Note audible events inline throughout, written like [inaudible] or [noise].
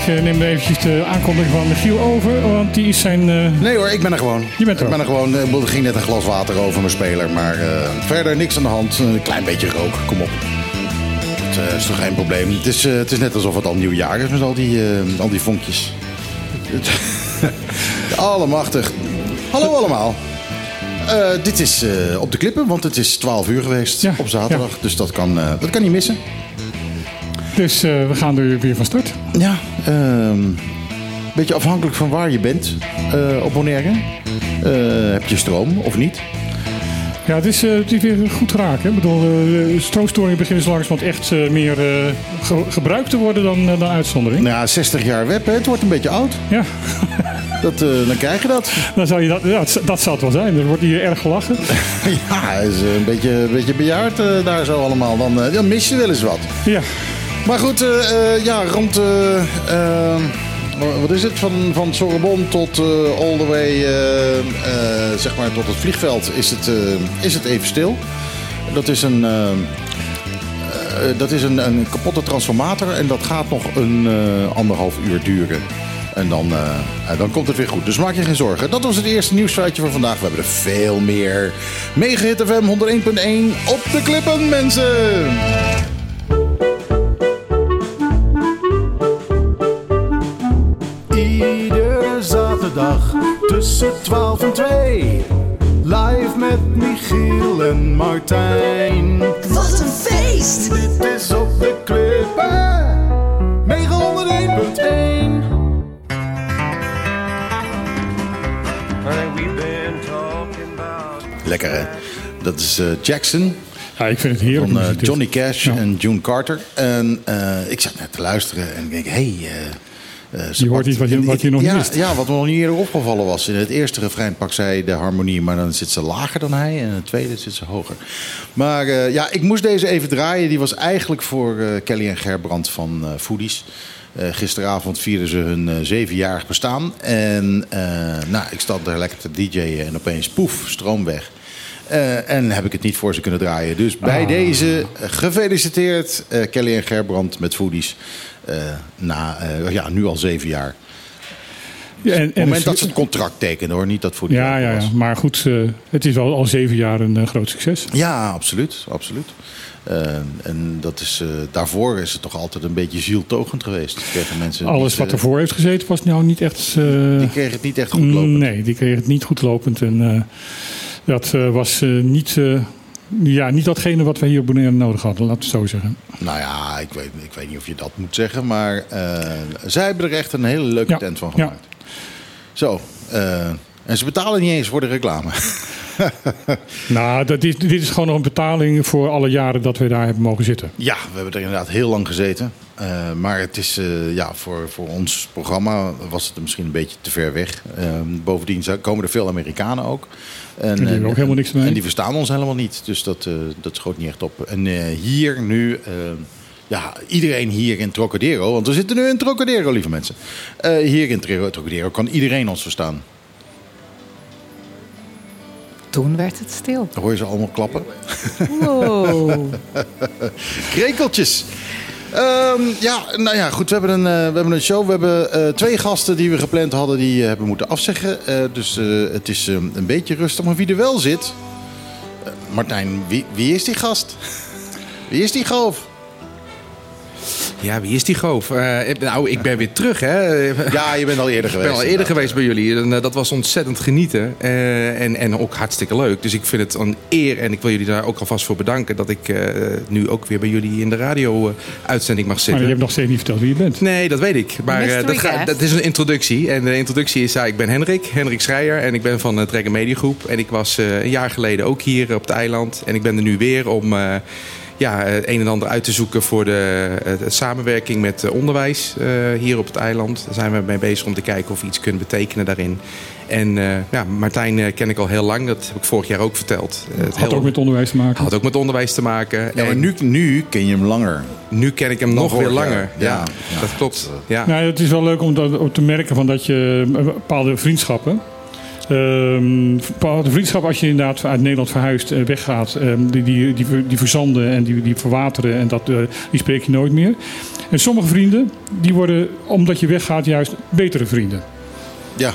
ik uh, neem eventjes de aankondiging van Michiel over, want die is zijn... Uh... Nee hoor, ik ben er gewoon. Je bent er Ik ben er gewoon. Er ging net een glas water over mijn speler, maar verder niks aan de hand. Een klein beetje rook, kom op. Het is toch geen probleem. Het is, het is net alsof het al nieuw jaar is met al die, al die vonkjes. [laughs] Allemachtig. Hallo allemaal. Uh, dit is uh, op de klippen, want het is 12 uur geweest ja, op zaterdag. Ja. Dus dat kan, uh, dat kan niet missen. Dus we gaan er weer van start. Ja, een ehm, beetje afhankelijk van waar je bent op Bonaire. heb je stroom of niet? Ja, het is, het is weer goed raak. Hè? Ik bedoel, stroomstoringen beginnen zo langzamerhand echt meer ge gebruikt te worden dan, dan uitzondering. Nou ja, 60 jaar web, hè? het wordt een beetje oud. Ja. [laughs] Dat, dan krijg je dat. Dan zou je dat, ja, dat zal het wel zijn. Er wordt hier erg gelachen. [laughs] ja, is een beetje, een beetje bejaard daar zo allemaal. Dan, dan mis je wel eens wat. Ja. Maar goed, ja, rond... wat is het? Van, van Sorbonne tot all the way zeg maar tot het vliegveld is het, is het even stil. Dat is een... dat is een, een kapotte transformator en dat gaat nog een anderhalf uur duren. En dan, uh, dan komt het weer goed. Dus maak je geen zorgen. Dat was het eerste nieuwsfeitje van vandaag. We hebben er veel meer. Megahit FM 101.1 op de klippen, mensen. Zaterdag tussen 12 en 2. Live met Michiel en Martijn. Wat een feest! Dit is op de klippen. Mega 101.1. Lekker hè? Dat is uh, Jackson. Ja, ik vind het heerlijk. Van uh, Johnny Cash ja. en June Carter. En uh, ik zat net te luisteren en ik denk, hé... Hey, je hoort iets wat je, wat je nog ja, niet wist. Ja, wat me nog niet eerder opgevallen was. In het eerste refrein pakt zij de harmonie, maar dan zit ze lager dan hij. En in het tweede zit ze hoger. Maar uh, ja, ik moest deze even draaien. Die was eigenlijk voor uh, Kelly en Gerbrand van Foodies. Gisteravond vierden ze hun zevenjarig bestaan. En nou, ik stond daar lekker te DJ'en en opeens poef, stroom weg. Uh, en heb ik het niet voor ze kunnen draaien. Dus bij Ah. deze gefeliciteerd uh, Kelly en Gerbrand met Foodies. Uh, na ja, nu al zeven jaar. Ja, en, Op het moment dat ze het contract tekenen hoor, niet dat Foodies. Ja, ja, ja, maar goed, het is al, al zeven jaar een groot succes. Ja, absoluut. absoluut. en dat is, daarvoor is het toch altijd een beetje zieltogend geweest. Tegen mensen Alles wat ervoor heeft gezeten was nou niet echt... die kreeg het niet echt goed lopend. Nee, die kreeg het niet goed lopend. En, dat uh, was uh, niet, uh, ja, niet datgene wat we hier op Bonaire nodig hadden, laten we het zo zeggen. Nou ja, ik weet, ik weet niet of je dat moet zeggen, maar zij hebben er echt een hele leuke ja. tent van gemaakt. Ja. Zo, en ze betalen niet eens voor de reclame. [laughs] [laughs] nou, dat is, dit is gewoon nog een betaling voor alle jaren dat we daar hebben mogen zitten. Ja, we hebben er inderdaad heel lang gezeten. Uh, maar het is, uh, ja, voor, voor ons programma was het misschien een beetje te ver weg. Uh, bovendien komen er veel Amerikanen ook. En, en die hebben ook helemaal niks mee. En die verstaan ons helemaal niet. Dus dat, dat schoot niet echt op. En hier nu ja, iedereen hier in Trocadero, want we zitten nu in Trocadero, lieve mensen. Uh, hier in Trocadero kan iedereen ons verstaan. Toen werd het stil. Dan hoor je ze allemaal klappen. Wow. [laughs] Krekeltjes. Um, ja, nou ja, goed. We hebben een, uh, we hebben een show. We hebben uh, twee gasten die we gepland hadden, die uh, hebben moeten afzeggen. dus het is een beetje rustig. Maar wie er wel zit. Martijn, wie, wie is die gast? [laughs] wie is die goof? Ja, wie is die goof? Uh, nou, ik ben weer terug, hè? Ja, je bent al eerder geweest. Ik ben al eerder geweest bij jullie. En, uh, dat was ontzettend genieten. Uh, en, en ook hartstikke leuk. Dus ik vind het een eer. En ik wil jullie daar ook alvast voor bedanken. Dat ik nu ook weer bij jullie in de radio-uitzending mag zitten. Maar je hebt nog steeds niet verteld wie je bent. Nee, dat weet ik. Maar dat, ga, dat, is een introductie. En de introductie is, ik ben Hendrik. Hendrik Schreier. En ik ben van de Trek Media Groep. En ik was een jaar geleden ook hier op het eiland. En ik ben er nu weer om ja, het een en ander uit te zoeken voor de, de samenwerking met onderwijs uh, hier op het eiland. Daar zijn we mee bezig om te kijken of we iets kunnen betekenen daarin. En uh, ja, Martijn uh, ken ik al heel lang, dat heb ik vorig jaar ook verteld. Het had heel, ook met onderwijs te maken. Had ook met onderwijs te maken. Ja, maar nu, nu ken je hem langer. Nu ken ik hem nog, nog weer langer. Ja, ja, ja, dat klopt. Ja. Nou, het is wel leuk om, dat, om te merken van dat je bepaalde vriendschappen Bepaalde vriendschap, als je inderdaad uit Nederland verhuist, eh, weggaat, ehm, die, die, die, die verzanden en die, die verwateren en dat, eh, die spreek je nooit meer. En sommige vrienden, die worden, omdat je weggaat, juist betere vrienden. Ja.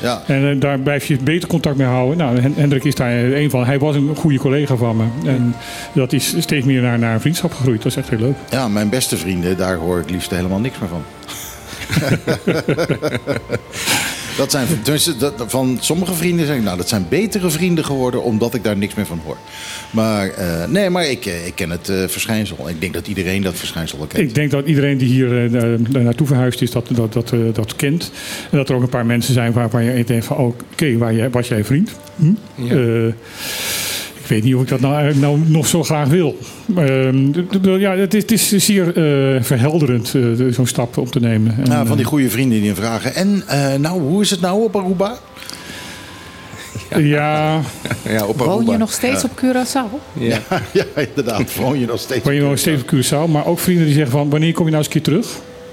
Ja. En eh, daar blijf je beter contact mee houden. Nou, Hen- Hendrik is daar een van. Hij was een goede collega van me. En dat is steeds meer naar, naar een vriendschap gegroeid. Dat is echt heel leuk. ja, mijn beste vrienden, daar hoor ik liefst helemaal niks meer van. [laughs] dat zijn, tenminste, dat, van sommige vrienden zeg ik, nou, dat zijn betere vrienden geworden omdat ik daar niks meer van hoor. Maar eh, nee, maar ik, eh, ik ken het eh, verschijnsel. Ik denk dat iedereen dat verschijnsel wel kent. Ik denk dat iedereen die hier eh, daar naartoe verhuisd is, dat, dat, dat, eh, dat kent. En dat er ook een paar mensen zijn waarvan je denkt van... oh, Oké, waar jij- was jij vriend? Hm? Ja. Eh, ik weet niet of ik dat nou, nou nog zo graag wil. Ehm, ja, het is, het is zeer eh, verhelderend, eh, zo'n stap op te nemen. En, Nou, van die eh, goede vrienden die je vragen. En eh, nou, hoe is het nou op Aruba? ja, Ja, op Woon Aruba. je nog steeds op Curaçao? Ja. [laughs] ja, inderdaad. Woon je nog steeds? ben je nog steeds op Curaçao. Maar ook vrienden die zeggen van... wanneer kom je nou eens een keer terug?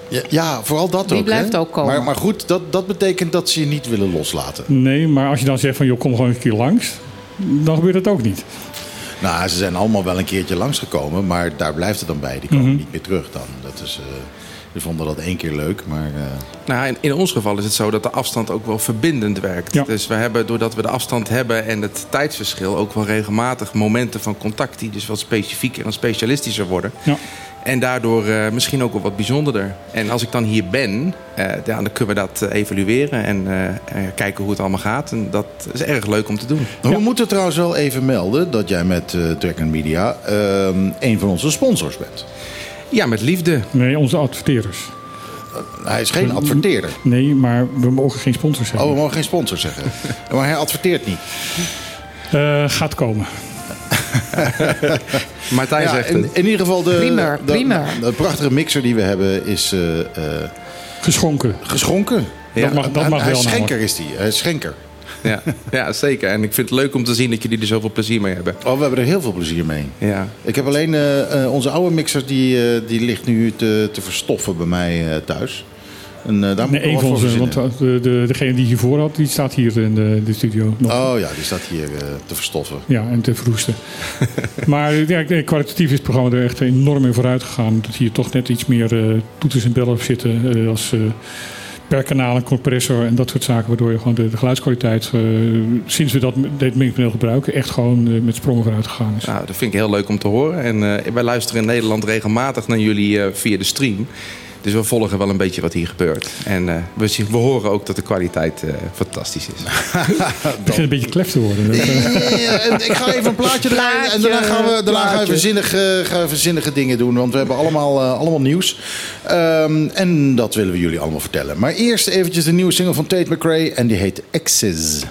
Ja, ja, vooral dat Die ook. blijft hè? ook komen. Maar, maar goed, dat, dat betekent dat ze je niet willen loslaten. Nee, maar als je dan zegt van... joh, kom gewoon een keer langs... dan gebeurt dat ook niet. Nou, ze zijn allemaal wel een keertje langsgekomen, maar daar blijft het dan bij. Die komen Mhm. niet meer terug dan. Dat is, eh we vonden dat één keer leuk, maar... eh, Nou, in, in ons geval is het zo dat de afstand ook wel verbindend werkt. Ja. Dus we hebben, doordat we de afstand hebben en het tijdsverschil, ook wel regelmatig momenten van contact die dus wat specifieker en specialistischer worden. Ja. En daardoor eh, misschien ook wel wat bijzonderder. En als ik dan hier ben, eh, ja, dan kunnen we dat eh, evalueren en kijken hoe het allemaal gaat. En dat is erg leuk om te doen. We moeten trouwens wel even melden dat jij met Track Media ehm, een van onze sponsors bent. Ja, met liefde. Nee, onze adverteerders. Hij is geen adverteerder. Nee, maar we mogen geen sponsors hebben. Oh, we mogen geen sponsor zeggen. [laughs] Maar hij adverteert niet. Eh, gaat komen. [laughs] Martijn Ja, zegt in, het. in ieder geval de, de, de prachtige mixer die we hebben is eh, eh, Geschonken. geschonken. Ja, dat mag, dat hij mag hij wel namelijk. schenker is hij. Hij is schenker. Ja, ja, zeker. En ik vind het leuk om te zien dat jullie er zoveel plezier mee hebben. Oh, we hebben er heel veel plezier mee. Ja. Ik heb alleen eh, onze oude mixer, die, eh, die ligt nu te, te verstoffen bij mij eh, thuis. En eh, daar moet Nee, een van want de, de, degene die hiervoor had, die staat hier in de, de studio nog. Oh ja, die staat hier eh, te verstoffen. Ja, en te verroesten. [laughs] maar ja, kwalitatief is het programma er echt enorm in vooruit gegaan. Dat hier toch net iets meer eh, toeters en bellen op zitten. eh, als eh, per kanaal een compressor en dat soort zaken. Waardoor je gewoon de, de geluidskwaliteit, eh, sinds we dat, dit mengpaneel gebruiken, echt gewoon eh, met sprongen vooruit gegaan is. Nou, dat vind ik heel leuk om te horen. En eh, wij luisteren in Nederland regelmatig naar jullie eh, via de stream. Dus we volgen wel een beetje wat hier gebeurt. En eh, we, zien- we horen ook dat de kwaliteit eh, fantastisch is. [laughs] Het begint een beetje klef te worden. Eh, [laughs] Ja, ik ga even een plaatje draaien en daarna gaan we, daarna gaan we even, zinnige, gaan we zinnige dingen doen. Want we hebben allemaal, eh, allemaal nieuws. Ehm, en dat willen we jullie allemaal vertellen. Maar eerst eventjes de nieuwe single van Tate McRae en die heet Exes.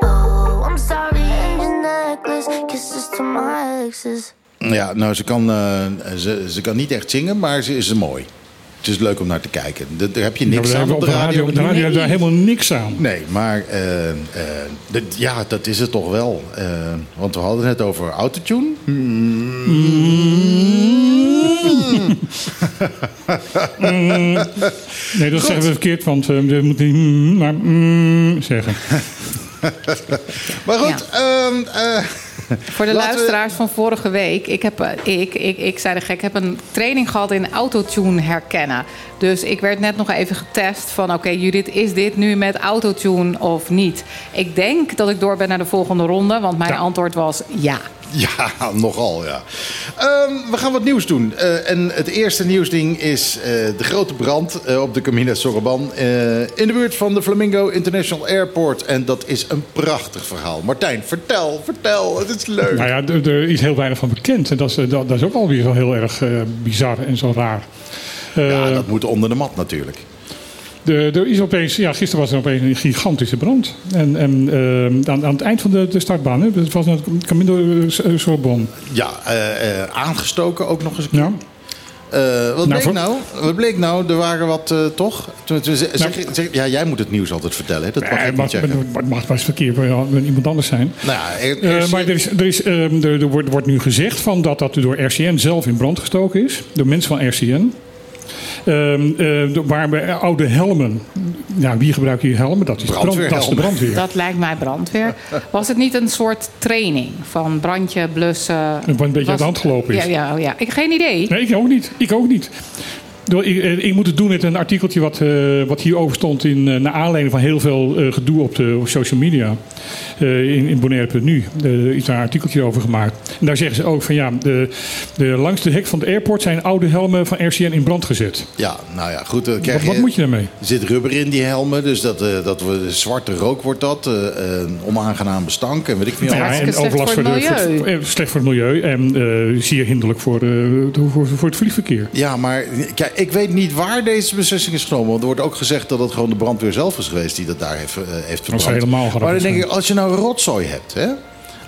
Oh, I'm sorry, necklace. Kisses to my exes. Ja, nou, ze kan, eh, ze, ze kan niet echt zingen, maar ze is mooi. Het is leuk om naar te kijken. Daar heb je ja, niks aan op de radio, op de radio daar helemaal niks aan. Nee, maar eh, eh, dit- ja, dat is het toch wel. Eh, want we hadden het net over autotune. [laughs] Nee, dat zeggen we verkeerd, want eh, we moeten niet mm, maar mm zeggen. [laughs] Maar goed, ehm, eh, [laughs] Voor de Laten we- luisteraars van vorige week. Ik, heb, eh, ik, ik, ik zei de gek, ik heb een training gehad in autotune herkennen. Dus ik werd net nog even getest van... oké Judith, is dit nu met autotune of niet? Ik denk dat ik door ben naar de volgende ronde. Want mijn Ja. antwoord was ja. [laughs] ja, nogal ja. Ehm, we gaan wat nieuws doen. Eh, en het eerste nieuwsding is eh, de grote brand eh, op de Camina Sorban. eh, in de buurt van de Flamingo International Airport. En dat is een prachtig verhaal. Martijn, vertel, vertel. Het is leuk. Nou ja, er, er is heel weinig van bekend. En dat is, dat, dat is ook alweer zo heel erg bizar en zo raar. Ja, dat moet onder de mat natuurlijk. De, er is opeens, ja, gisteren was er opeens een gigantische brand. En, en eh, aan, aan het eind van de, de startbaan, hè, dat was een Camino eh, Sorbonne. Ja, eh, eh, aangestoken ook nog eens een keer. Ja. Wat, bleek voor- nou? wat bleek nou? Er waren wat, toch? Zeg- Nou- zeg- ja, jij moet het nieuws altijd vertellen. hè? Dat mag Eh, ik Het niet mag, het mag best verkeerd met iemand anders zijn. Nou ja, er- maar er, is, er, is, ehm, er wordt, wordt nu gezegd van dat dat door RCN zelf in brand gestoken is. Door mensen van RCN. Ehm, eh, waar bij oude helmen. Ja, wie gebruikt hier helmen? Dat is, brand, dat is de brandweer. Dat lijkt mij brandweer. Was het niet een soort training van brandje, blussen? Wat een beetje Was- uit de hand gelopen is. Ja, ja, ja. Ik geen idee. Nee, ik ook niet. Ik ook niet. Door- Ik, eh, ik moet het doen met een artikeltje wat, eh, wat hierover stond... In, eh, naar aanleiding van heel veel eh, gedoe op de op social media. eh, in, in Bonaire.nu. Er is daar een artikeltje over gemaakt. En daar zeggen ze ook van ja... De, de, langs de hek van het airport zijn oude helmen van RCN in brand gezet. Ja, nou ja, goed. dan Wat, krijg wat moet je daarmee? Er zit rubber in die helmen, dus dat, eh, dat we, zwarte rook wordt dat. eh, een onaangenaam bestank en weet ik niet Ja, wat. hartstikke slecht voor het de- milieu. voor eh, slecht voor het milieu en zeer hinderlijk voor, eh, voor, voor het vliegverkeer. Ja, maar kijk, ik weet niet waar deze beslissing is genomen. Want er wordt ook gezegd dat het gewoon de brandweer zelf is geweest die dat daar heeft, eh, heeft Dat is verbrand. helemaal Maar dan denk ik, als je nou rotzooi hebt, hè?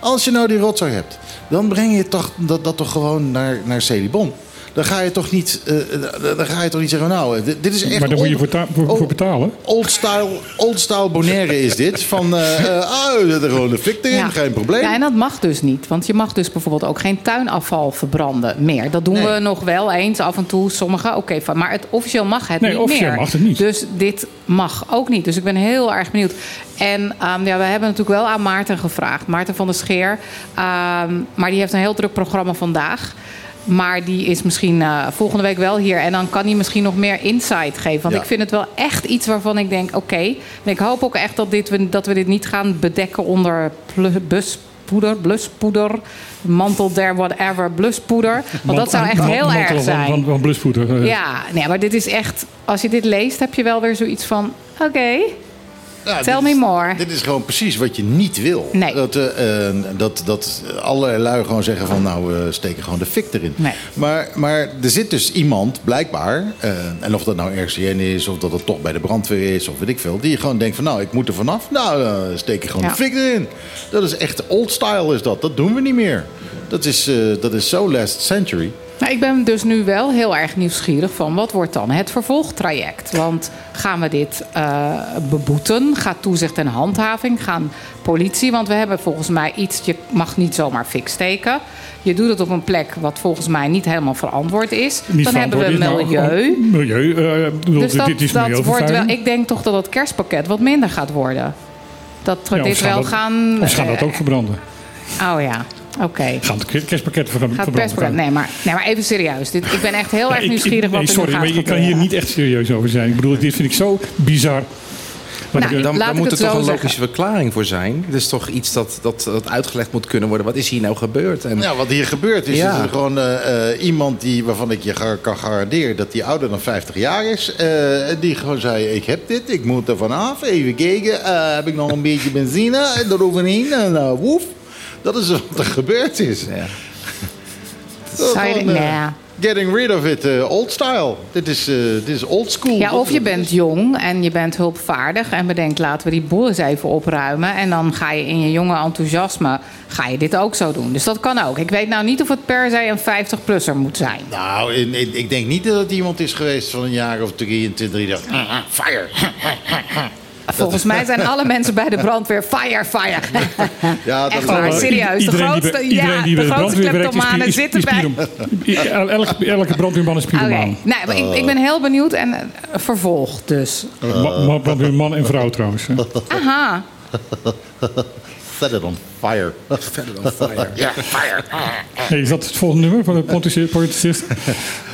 Als je nou die rotzooi hebt, dan breng je toch dat, dat toch gewoon naar, naar Celibon. Dan ga je toch niet, eh, eh, dan ga je toch niet zeggen, nou, dit, dit is echt Maar daar moet je voor, betalen. Old style, old style Bonaire is dit. Van, eh [laughs] eh, ah, we zetten gewoon de fik erin, geen probleem. Ja, en dat mag dus niet. Want je mag dus bijvoorbeeld ook geen tuinafval verbranden meer. Dat doen Nee. we nog wel eens af en toe. Sommige, oké, van maar het, officieel mag het Nee, niet officieel meer. mag het niet. Dus dit mag ook niet. Dus ik ben heel erg benieuwd. En ehm, ja, we hebben natuurlijk wel aan Maarten gevraagd. Maarten van der Scheer. Ehm, maar die heeft een heel druk programma vandaag. Maar die is misschien eh, volgende week wel hier. En dan kan hij misschien nog meer insight geven. Want Ja. ik vind het wel echt iets waarvan ik denk... oké, en ik hoop ook echt dat, dit, we- dat we dit niet gaan bedekken onder buspoeder, bluspoeder... mantel der whatever, bluspoeder. Want dat zou echt heel erg zijn. Van, van bluspoeder. Ja, nee, maar dit is echt... Als je dit leest, heb je wel weer zoiets van... oké, Ja, tell me more. Dit is gewoon precies wat je niet wil. Nee. Dat, eh, dat, dat allerlei lui gewoon zeggen van nou, we steken gewoon de fik erin. Nee. Maar, maar er zit dus iemand, blijkbaar, eh, en of dat nou RCN is, of dat het toch bij de brandweer is, of weet ik veel, die gewoon denkt van nou, ik moet er vanaf. Nou, dan steek ik gewoon Ja. de fik erin. Dat is echt old style is dat. Dat doen we niet meer. Dat is, dat is zo last century. Nou, ik ben dus nu wel heel erg nieuwsgierig van wat wordt dan het vervolgtraject? Want gaan we dit eh, beboeten? Gaat toezicht en handhaving? Gaan politie? Want we hebben volgens mij iets, je mag niet zomaar fik steken. Je doet het op een plek wat volgens mij niet helemaal verantwoord is. Niet dan hebben we maar milieu. Milieu. ik bedoel, Dus dat, dit is dat wordt wel. Ik denk toch dat het kerstpakket wat minder gaat worden. Dat we Ja, dit wel dat- gaan. Of ze gaan dat eh, ook verbranden. Oh ja, oké. Gaan het kerstpakket ver- Gaat het verbranden. Nee maar, nee, maar even serieus. Dit, ik ben echt heel Ja, erg nieuwsgierig ik- wat nee, er sorry, gaat maar je kan hier niet echt serieus over zijn. Ik bedoel, dit vind ik zo bizar. Nou, ik, Dan, dan moet het er toch een zeggen. logische verklaring voor zijn. Het is toch iets dat, dat, dat uitgelegd moet kunnen worden. Wat is hier nou gebeurd? En, Ja, wat hier gebeurt is, Ja. is er gewoon eh, eh, iemand die, waarvan ik je ga- kan garanderen dat die ouder dan 50 jaar is. eh, die gewoon zei, ik heb dit, ik moet er vanaf. Even kijken, heb ik nog een beetje benzine en eroverheen en uh, woef. Dat is wat er gebeurd is. ja. [laughs] Dat is Zou je- gewoon, eh, nee. Getting rid of it, eh, old style. Dit is, eh, dit is old school. Ja, of je bent jong en je bent hulpvaardig en bedenkt laten we die boel eens even opruimen. En dan ga je in je jonge enthousiasme ga je dit ook zo doen. Dus dat kan ook. Ik weet nou niet of het per se een 50-plusser moet zijn. Nou, in- in- ik denk niet dat het iemand is geweest van een jaar of 23 die dacht, "Ah, ah, fire. Volgens mij zijn alle mensen bij de brandweer fire, fire. [laughs] Ja, dat Echt is waar, serieus. De Iedereen die grootste, ja, die bij de de grootste kleptomanen is- zitten bij... Elke, elke brandweerman is Oké, pyromaan. nee, maar ik, ik ben heel benieuwd en eh, vervolg dus. Ma- Brandweerman en vrouw trouwens. hè. Aha, [laughs] Set it on fire. Verder dan fire. [laughs] Ja, fire. Hey, is dat het volgende nummer van de Pontici- Politicist?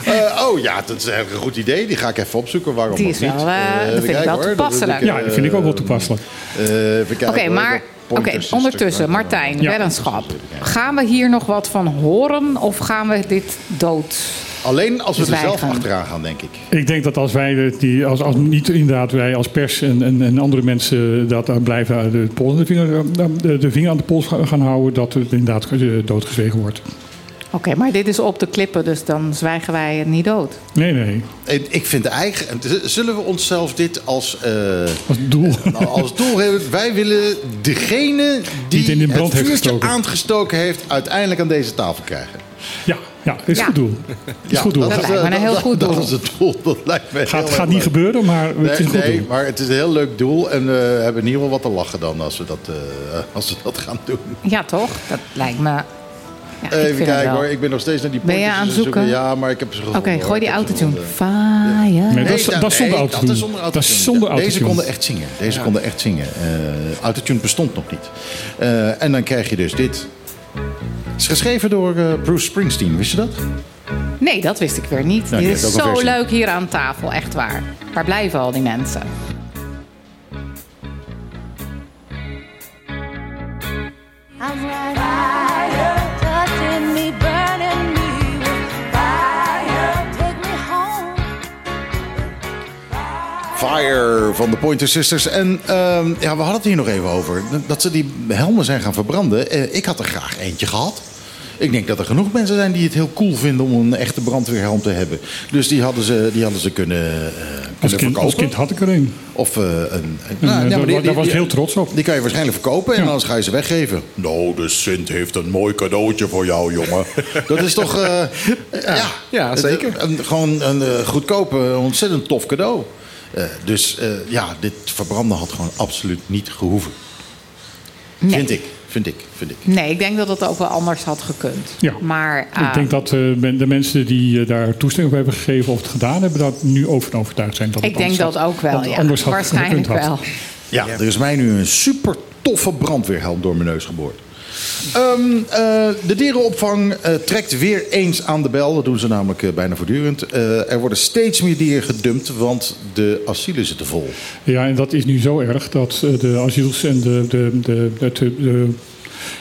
Eh, oh ja, dat is eigenlijk een goed idee. Die ga ik even opzoeken. Waarom Die is wel, niet? eh, Eh, dat vind ik wel hoor. toepasselijk. ik, Ja, dat vind ik ook wel toepasselijk. eh, Oké, maar oké, ondertussen, Martijn, Ja. weddenschap. Gaan we hier nog wat van horen of gaan we dit dood? Alleen als we er zelf Zwijgen. achteraan gaan, denk ik. Ik denk dat als wij, die, als, als niet inderdaad wij als pers en, en, en andere mensen dat daar blijven de, pols, de, vinger, de, de vinger aan de pols gaan houden, dat het inderdaad eh, doodgezwegen wordt. Oké, maar dit is op de klippen, dus dan zwijgen wij het niet dood. Nee, nee, En Ik vind eigenlijk... Zullen we onszelf dit als, eh, als doel. [laughs] nou, als doel hebben? Wij willen degene die het in de brand het heeft vuurtje gestoken. aangestoken heeft... uiteindelijk aan deze tafel krijgen. Ja, ja, is Ja. goed doel. Is goed doel. dat is, lijkt me eh, een heel dat- goed Dat doel. is het doel. Dat lijkt me Gaat, heel gaat niet leuk. gebeuren, maar het is een Nee, goed nee, doel. maar het is een heel leuk doel. En we hebben in ieder geval wat te lachen dan als we dat, eh, als we dat gaan doen. Ja, toch? Dat lijkt me Ja, ik Even kijken hoor, ik ben nog steeds naar die Ben je poortjes aan het zoeken? Ja, maar ik heb ze Oké, gevonden. hoor. gooi die autotune. Fire. Nee, dat is, dat is zonder nee, autotune. Dat is zonder Dat is autotune. Deze konden echt zingen. Deze konden echt zingen. Eh autotune bestond nog niet. Eh, en dan krijg je dus dit. Het is geschreven door eh, Bruce Springsteen, wist je dat? Nee, dat wist ik weer niet. Nou, die Dit is zo versie. leuk hier aan tafel, echt waar. Waar blijven al die mensen? Fire van de Pointer Sisters. En ehm, ja, we hadden het hier nog even over. Dat ze die helmen zijn gaan verbranden. Eh, ik had er graag eentje gehad. Ik denk dat er genoeg mensen zijn die het heel cool vinden om een echte brandweerhelm te hebben. Dus die hadden ze, die hadden ze kunnen, eh, Als kunnen kind, verkopen. als kind had ik er een. Of eh, een. een En, nou, eh, ja, maar daar- die- daar was ik heel trots op. Die kan je waarschijnlijk verkopen en Ja. anders ga je ze weggeven. Nou, de Sint heeft een mooi cadeautje voor jou, jongen. [laughs] Dat is toch. eh, ja, Ja, zeker. Het- Een, gewoon een eh, goedkope, ontzettend tof cadeau. Eh, dus eh, ja, dit verbranden had gewoon absoluut niet gehoeven. Nee. Vind ik, vind ik, vind ik. Nee, ik denk dat het ook wel anders had gekund. Ja. Maar Ik denk dat eh, de mensen die eh, daar toestemming op hebben gegeven of het gedaan hebben, dat nu over en overtuigd zijn dat het ik denk dat had- ook wel, ja. anders had Waarschijnlijk gekund had. wel. Ja, er is mij nu een super toffe brandweerhelm door mijn neus geboord. Ehm, eh, de dierenopvang eh, trekt weer eens aan de bel. Dat doen ze namelijk bijna voortdurend. Eh, er worden steeds meer dieren gedumpt, want de asielen zitten vol. Ja, en dat is nu zo erg dat de asiels en de, de, de, de, de, de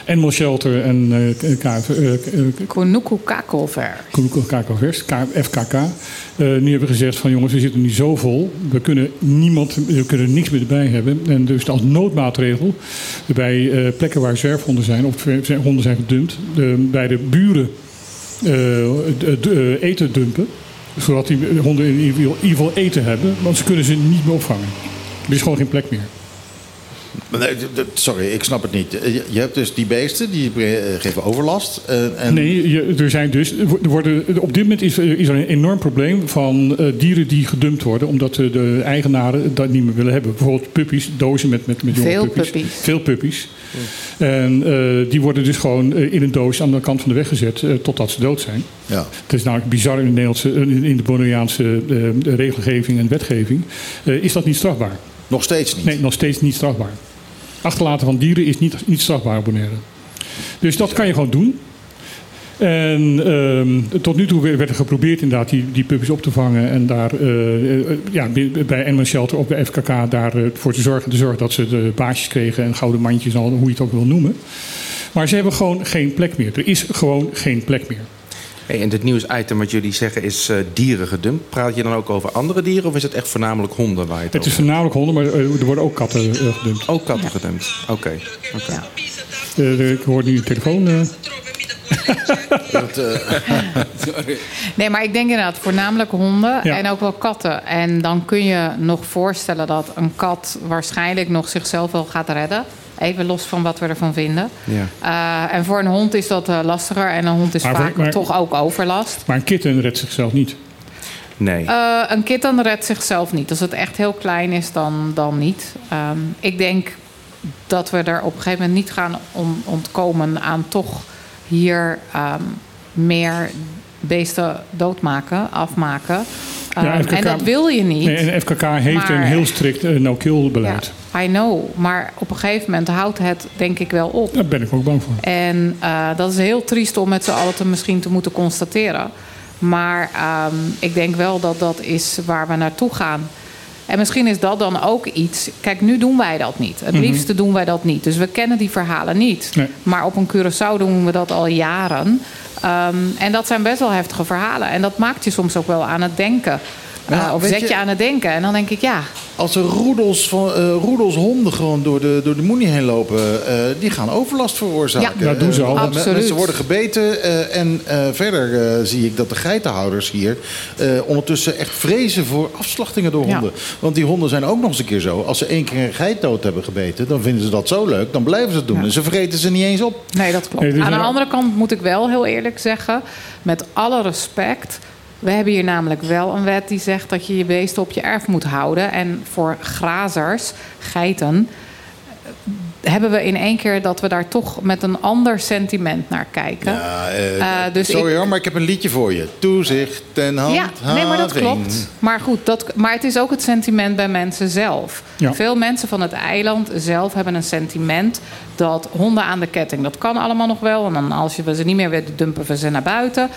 Animal Shelter en eh, KF, eh, eh, Konuku Kakelver. KKVers, FKK, nu hebben gezegd van jongens, we zitten nu zo vol. We kunnen niemand, we kunnen niks meer erbij hebben. En dus als noodmaatregel, bij plekken waar zwerfhonden zijn, of honden zijn gedumpt, de, bij de buren eten dumpen. Zodat die honden in ieder geval eten hebben, want ze kunnen ze niet meer opvangen. Er is gewoon geen plek meer. Sorry, ik snap het niet. Eh, Je hebt dus die beesten, die eh, geven overlast. eh, en Nee, je, er zijn dus. Er worden, op dit moment is, is er een enorm probleem van eh, dieren die gedumpt worden. omdat de, de eigenaren dat niet meer willen hebben. Bijvoorbeeld puppies, dozen met, met, met jonge Veel puppies. puppies. Veel puppies. En eh, die worden dus gewoon eh, in een doos aan de kant van de weg gezet eh, totdat ze dood zijn. Ja. Het is namelijk bizar in de, Nederlandse, in de Bonaireaanse eh, regelgeving en wetgeving. eh, is dat niet strafbaar? Nog steeds niet. Nee, nog steeds niet strafbaar. Achterlaten van dieren is niet, niet strafbaar abonneren. Dus dat kan je gewoon doen. En ehm, tot nu toe werd er geprobeerd inderdaad die, die puppies op te vangen. En daar eh, eh, ja, bij- Animal Shelter of bij FKK daarvoor te zorgen, te zorgen dat ze de baasjes kregen en gouden mandjes en hoe je het ook wil noemen. Maar ze hebben gewoon geen plek meer. Er is gewoon geen plek meer. Hey, en dit nieuwsitem wat jullie zeggen is eh, dieren gedumpt. Praat je dan ook over andere dieren of is het echt voornamelijk honden waar je het, Het is voornamelijk honden, maar eh, er worden ook katten eh, gedumpt. Ook katten gedumpt. Oké. Ja. Eh, ik hoor nu een telefoon. eh. [laughs] Nee, maar ik denk inderdaad voornamelijk honden Ja. en ook wel katten. En dan kun je nog voorstellen dat een kat waarschijnlijk nog zichzelf wel gaat redden. Even los van wat we ervan vinden. Ja. Eh, en voor een hond is dat eh, lastiger. En een hond is Maar voor- vaak maar- toch ook overlast. Maar een kitten redt zichzelf niet. Nee. Eh, een kitten redt zichzelf niet. Als het echt heel klein is, dan, dan niet. Ehm, ik denk dat we er op een gegeven moment niet gaan on- ontkomen aan toch hier ehm, meer beesten doodmaken, afmaken. Ehm, Ja, FKK en dat wil je niet. Nee, en FKK heeft Maar- een heel strikt no-kill beleid. Ja, I know. Maar op een gegeven moment houdt het denk ik wel op. Daar ben ik ook bang voor. En eh, dat is heel triest om met z'n allen te misschien te moeten constateren. Maar ehm, ik denk wel dat dat is waar we naartoe gaan. En misschien is dat dan ook iets. Kijk, nu doen wij dat niet. Het liefste doen wij dat niet. Dus we kennen die verhalen niet. Nee. Maar op een Curaçao doen we dat al jaren. Ehm, en dat zijn best wel heftige verhalen. En dat maakt je soms ook wel aan het denken. Ja, of weet zet je- je aan het denken. En dan denk ik, ja, Als er roedels, van, eh, roedels honden gewoon door de, door de moenie heen lopen, eh, die gaan overlast veroorzaken. Ja, dat doen ze Eh, al. Absoluut. Mensen worden gebeten eh, en eh, verder eh, zie ik dat de geitenhouders hier eh, ondertussen echt vrezen voor afslachtingen door Ja. honden. Want die honden zijn ook nog eens een keer zo. Als ze één keer een geit dood hebben gebeten, dan vinden ze dat zo leuk, dan blijven ze het doen. Ja. En ze vreten ze niet eens op. Nee, dat klopt. Nee, dus Aan de er- andere kant moet ik wel heel eerlijk zeggen, met alle respect. We hebben hier namelijk wel een wet die zegt dat je je beesten op je erf moet houden. En voor grazers, geiten, hebben we in één keer dat we daar toch met een ander sentiment naar kijken. Ja, eh, Eh, dus sorry ik- hoor, maar ik heb een liedje voor je. Toezicht ten hand. Ja, nee, maar dat klopt. Maar goed, dat, maar het is ook het sentiment bij mensen zelf. Ja. Veel mensen van het eiland zelf hebben een sentiment dat honden aan de ketting, dat kan allemaal nog wel. En dan als je we ze niet meer willen, dumpen we ze naar buiten.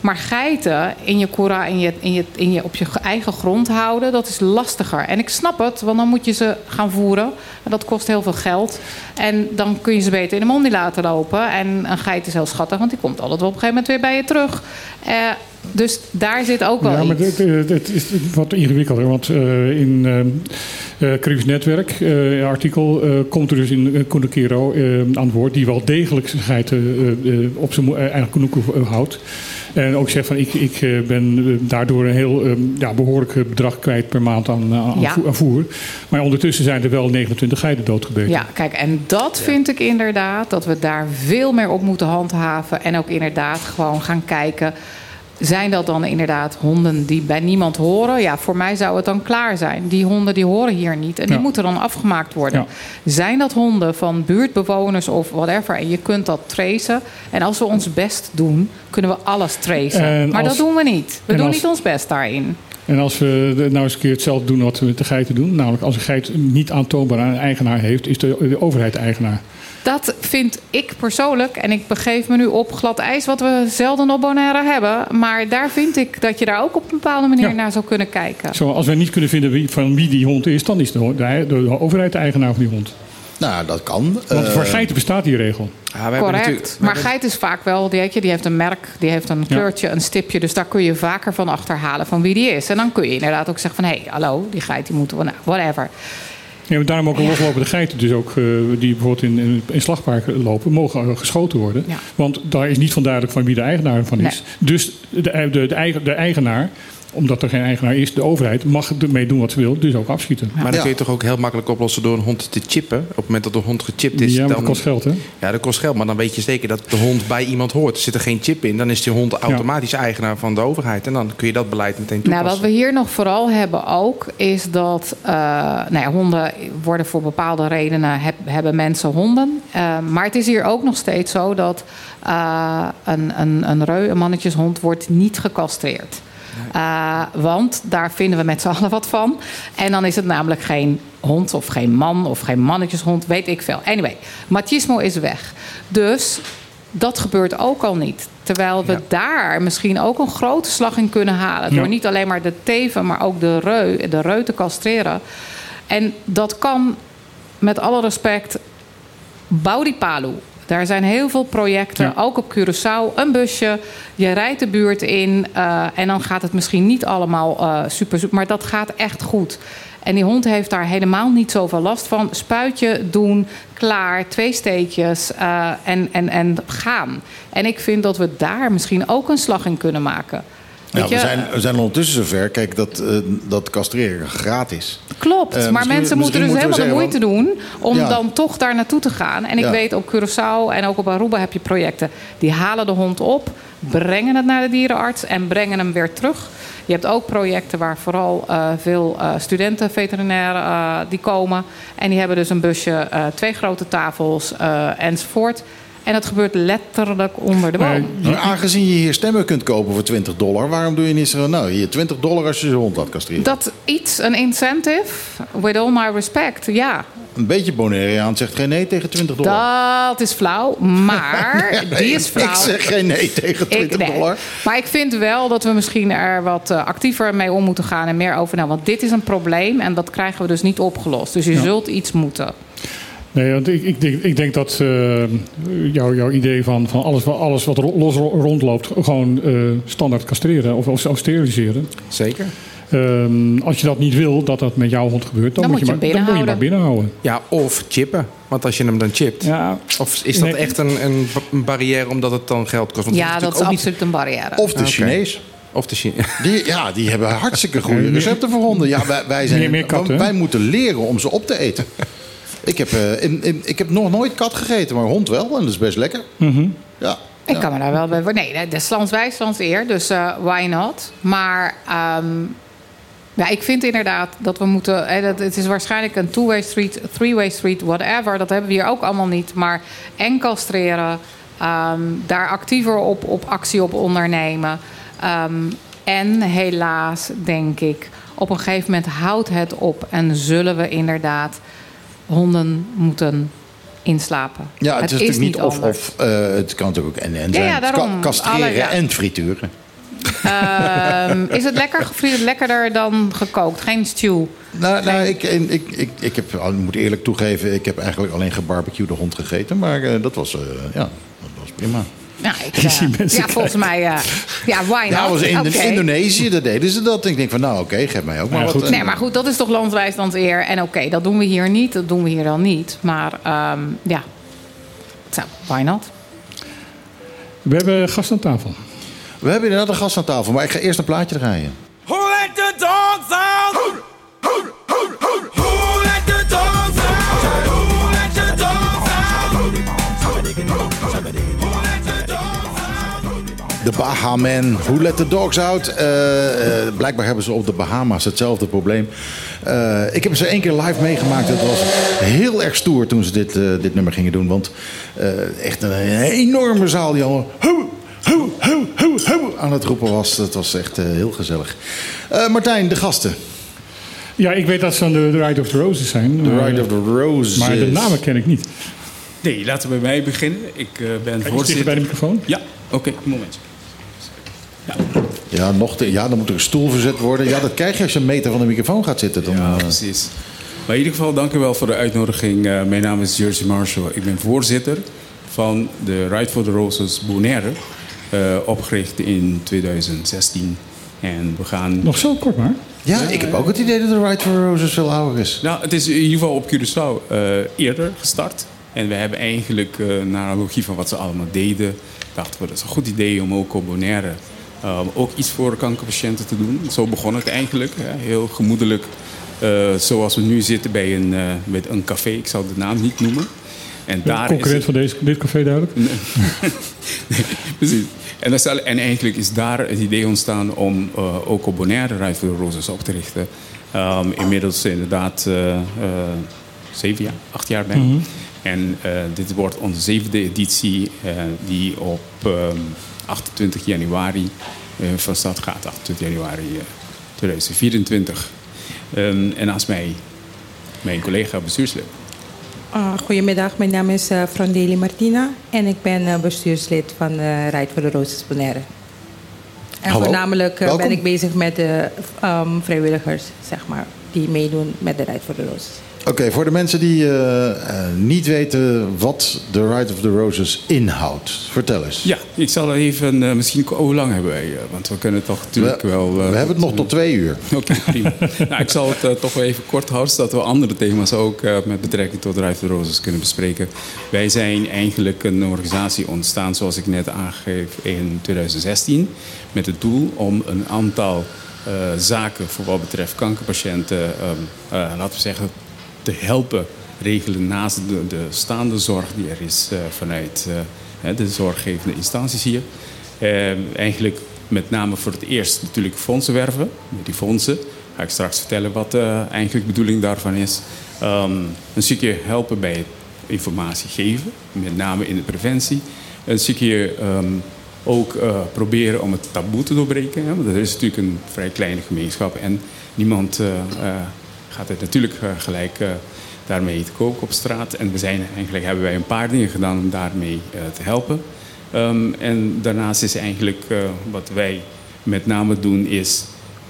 Maar geiten in je koera, in je, in je, in je, op je eigen grond houden, dat is lastiger. En ik snap het, want dan moet je ze gaan voeren. En dat kost heel veel geld. En dan kun je ze beter in de mondi laten lopen. En een geit is heel schattig, want die komt altijd wel op een gegeven moment weer bij je terug. Eh, dus daar zit ook wel Ja, maar iets. het, het- het is wat ingewikkelder. Want eh, in Caribisch Netwerk, eh, artikel, komt er dus in uh, Kunekiro eh, aan het woord... die wel degelijk zijn geiten op zijn eigen koenoeken eh, houdt. En ook zegt van ik, ik eh, ben eh, daardoor een heel eh, ja, behoorlijk bedrag kwijt per maand aan, aan, Ja. voer, aan voer. Maar ondertussen zijn er wel 29 geiten doodgebeten. Ja, kijk, en dat vind ik inderdaad dat we daar veel meer op moeten handhaven. En ook inderdaad gewoon gaan kijken. Zijn dat dan inderdaad honden die bij niemand horen? Ja, voor mij zou het dan klaar zijn. Die honden die horen hier niet en die Ja. moeten dan afgemaakt worden. Ja. Zijn dat honden van buurtbewoners of whatever? En je kunt dat tracen. En als we ons best doen, kunnen we alles tracen. En maar als- dat doen we niet. We en doen als- niet ons best daarin. En als we nou eens een keer hetzelfde doen wat we met de geiten doen... namelijk als een geit niet aantoonbaar een eigenaar heeft... is de, de overheid eigenaar. Dat vind ik persoonlijk, en ik begeef me nu op glad ijs, wat we zelden op Bonaire hebben. Maar daar vind ik dat je daar ook op een bepaalde manier Ja. naar zou kunnen kijken. Zo, als wij niet kunnen vinden wie, van wie die hond is... dan is de, de, de overheid de eigenaar van die hond. Nou, dat kan. Want Eh, voor geiten bestaat die regel. Ja, we hebben Correct. maar geit is vaak wel, die, weet je, die heeft een merk, die heeft een Ja. kleurtje, een stipje. Dus daar kun je vaker van achterhalen van wie die is. En dan kun je inderdaad ook zeggen van, hé, hey, hallo, die geit die moeten we, nou, whatever. Ja, maar daarom ook loslopende geiten, dus ook, eh, die bijvoorbeeld in, in, in slagparken lopen, mogen geschoten worden. Ja. Want daar is niet van duidelijk van wie de eigenaar van is. Dus de, de, de, de eigenaar, omdat er geen eigenaar is, de overheid, mag ermee doen wat ze wil, dus ook afschieten. Maar dat Ja. kun je toch ook heel makkelijk oplossen door een hond te chippen. Op het moment dat de hond gechipt is, ja, maar dan... dat kost geld, hè? Ja, dat kost geld. Maar dan weet je zeker dat de hond bij iemand hoort. Er zit er geen chip in. Dan is die hond automatisch eigenaar van de overheid. En dan kun je dat beleid meteen Nou, toepassen. wat we hier nog vooral hebben ook, is dat eh, nou ja, honden worden voor bepaalde redenen, heb, hebben mensen honden. Eh, maar het is hier ook nog steeds zo dat eh, een, een, een reu, een mannetjeshond, wordt niet gecastreerd. Eh, want daar vinden we met z'n allen wat van. En dan is het namelijk geen hond of geen man of geen mannetjeshond, weet ik veel. Anyway, machismo is weg. Dus dat gebeurt ook al niet. Terwijl we Ja. daar misschien ook een grote slag in kunnen halen. Door Ja. niet alleen maar de teven, maar ook de reu, de reu te castreren. En dat kan, met alle respect, Baudipalu. Daar zijn heel veel projecten, Ja. ook op Curaçao. Een busje, je rijdt de buurt in eh, en dan gaat het misschien niet allemaal super, super, maar dat gaat echt goed. En die hond heeft daar helemaal niet zoveel last van. Spuitje doen, klaar, twee steekjes eh, en, en, en gaan. En ik vind dat we daar misschien ook een slag in kunnen maken. Weet we, zijn, we zijn ondertussen zover. Kijk, dat, eh, dat castreren gratis. Klopt, Eh, maar mensen moeten dus moeten helemaal de moeite doen om Ja. dan toch daar naartoe te gaan. En ik Ja. weet op Curaçao en ook op Aruba heb je projecten. Die halen de hond op, brengen het naar de dierenarts en brengen hem weer terug. Je hebt ook projecten waar vooral eh, veel studenten, veterinairen, die komen. En die hebben dus een busje, twee grote tafels enzovoort. En dat gebeurt letterlijk onder de boom. Maar Maar aangezien je hier stemmen kunt kopen voor 20 dollar, waarom doe je niet zo, nou hier 20 dollar als je je hond laat castreren? Dat iets, een incentive, with all my respect, ja. Een beetje Bonaireaan zegt geen nee tegen 20 dollar. Dat is flauw, maar [laughs] die is flauw. Ik zeg geen nee tegen 20 Ik- nee. dollar. Maar ik vind wel dat we misschien er wat eh, actiever mee om moeten gaan en meer over. Nou, want dit is een probleem en dat krijgen we dus niet opgelost. Dus je zult iets moeten. Nee, want ik, ik, denk, ik denk dat eh, jouw, jouw idee van, van alles, wat- alles wat los ro- rondloopt, gewoon eh, standaard castreren of, of, steriliseren. Zeker. Ehm, als je dat niet wil, dat dat met jouw hond gebeurt, dan, Dan moet, je, je maar, hem dan moet je maar binnenhouden. Ja, of chippen. Want als je hem dan chipt. Ja, Of is dat Nee. echt een, een ba- een barrière omdat het dan geld kost? Want Ja, dat is natuurlijk ook absoluut een barrière. Of de Oké. Chinees. Of de Chine. [laughs] Die, ja, die hebben hartstikke goede recepten voor honden. Ja, wij, wij, zijn, Meer- meer katten, wij moeten leren om ze op te eten. Ik heb, eh, in, in, ik heb nog nooit kat gegeten, maar hond wel. En dat is best lekker. Mhm. Ja. Ik kan me daar wel bij voor. Nee, de Slans wij, Slans eer. Dus eh, why not? Maar ehm, Ja, ik vind inderdaad dat we moeten. Hè, dat, het is waarschijnlijk een two-way street, three-way street, whatever. Dat hebben we hier ook allemaal niet. Maar en castreren, ehm, daar actiever op, op actie op ondernemen. Ehm, en helaas, denk ik, op een gegeven moment houdt het op en zullen we inderdaad honden moeten inslapen. Ja, het, is, natuurlijk niet of, of uh, het kan natuurlijk ook en en zijn. Ja, ja, daarom. Alle- ja. en frituren. Ehm, is het lekker gefried, lekkerder dan gekookt? Geen stew. Nou, nou ik, ik, ik, ik, heb, ik moet eerlijk toegeven, ik heb eigenlijk alleen gebarbecuede hond gegeten. Maar eh, dat, was, eh, ja, dat was prima. Ja, ik, [laughs] eh, mensen ja volgens mij. eh, ja, why not? Ja, was in. Indonesië, daar deden ze dat. Ik denk van, nou oké, geef mij ook maar Ja, wat. goed. eh, Nee, maar goed, dat is toch landwijs dan eer. En oké, dat doen we hier niet. Dat doen we hier dan niet. Maar ehm, ja, why not? We hebben gast aan tafel. We hebben inderdaad een gast aan tafel, maar ik ga eerst een plaatje draaien. Who let the dogs out? De Bahaman, Who Let The Dogs Out. Eh, eh, blijkbaar hebben ze op de Bahama's hetzelfde probleem. Eh, ik heb ze één keer live meegemaakt. Het was heel erg stoer toen ze dit, eh, dit nummer gingen doen. Want eh, echt een, enorme zaal die allemaal... Hoe, hoe, hoe, hoe, hoe aan het roepen was. Dat was echt eh, heel gezellig. Eh, Martijn, de gasten. Ja, ik weet dat ze aan de Ride of the Roses zijn. The maar- Ride of the Roses. Maar de namen ken ik niet. Nee, laten we bij mij beginnen. Ik eh, ben voorzitter. bij de microfoon. Ja, oké, een momentje. Ja, nog te, ja, dan moet er een stoel verzet worden. Ja, dat krijg je als je een meter van de microfoon gaat zitten. Dan, Ja, eh, precies. Maar in ieder geval, dank u wel voor de uitnodiging. Eh, mijn naam is Jersey Marshall. Ik ben voorzitter van de Ride for the Roses Bonaire. eh, opgericht in 2016. En we gaan... Nog zo kort maar. ja, ik heb ook het idee dat de Ride for the Roses veel ouder is. Nou, het is in ieder geval op Curaçao eh, eerder gestart. En we hebben eigenlijk, eh, naar analogie van wat ze allemaal deden... dachten we, dat is een goed idee om ook op Bonaire... eh, ook iets voor kankerpatiënten te doen. Zo begon het eigenlijk, hè, heel gemoedelijk. eh, zoals we nu zitten bij een, eh, met een café, ik zal de naam niet noemen. En daar is concurrent het- van deze, dit café duidelijk. [laughs] Precies. En, dat is en eigenlijk is daar het idee ontstaan om eh, ook op Bonaire for the Roses op te richten. Ehm, inmiddels inderdaad zeven jaar, acht jaar bij. En eh, dit wordt onze zevende editie die op ehm, 28 januari eh, van start gaat. 28 januari eh, 2024. Ehm, en naast mij mijn collega bestuurslid. Uh, goedemiddag, mijn naam is uh, Frandeli Martina en ik ben uh, bestuurslid van uh, Ride for the Roses Bonaire. En Hallo. voornamelijk uh, ben ik bezig met de um, vrijwilligers, zeg maar, die meedoen met de Ride for the Roses. Oké, voor de mensen die eh, eh, niet weten wat de Ride of the Roses inhoudt, vertel eens. Ja, ik zal even, eh, misschien, hoe lang hebben wij? want we kunnen toch natuurlijk we, wel... we hebben het nog tot twee uur. [laughs] Oké, prima. nou, ik zal het toch wel even kort houden, zodat we andere thema's ook met betrekking tot Ride for the Roses kunnen bespreken. Wij zijn eigenlijk een organisatie ontstaan, zoals ik net aangeef, in 2016. Met het doel om een aantal zaken voor wat betreft kankerpatiënten, ehm, eh, laten we zeggen, te helpen regelen naast de, de staande zorg die er is eh, vanuit eh, de zorggevende instanties hier. Eh, eigenlijk met name voor het eerst natuurlijk fondsen werven. Met die fondsen ga ik straks vertellen wat eigenlijk de bedoeling daarvan is. Ehm, een stukje helpen bij het informatie geven, met name in de preventie. Een stukje ehm, ook proberen om het taboe te doorbreken. Hè? Want er is natuurlijk een vrij kleine gemeenschap en niemand gaat het natuurlijk eh, gelijk eh, daarmee te koken op straat. En we zijn, eigenlijk hebben wij een paar dingen gedaan om daarmee eh, te helpen. Um, en daarnaast is eigenlijk wat wij met name doen, is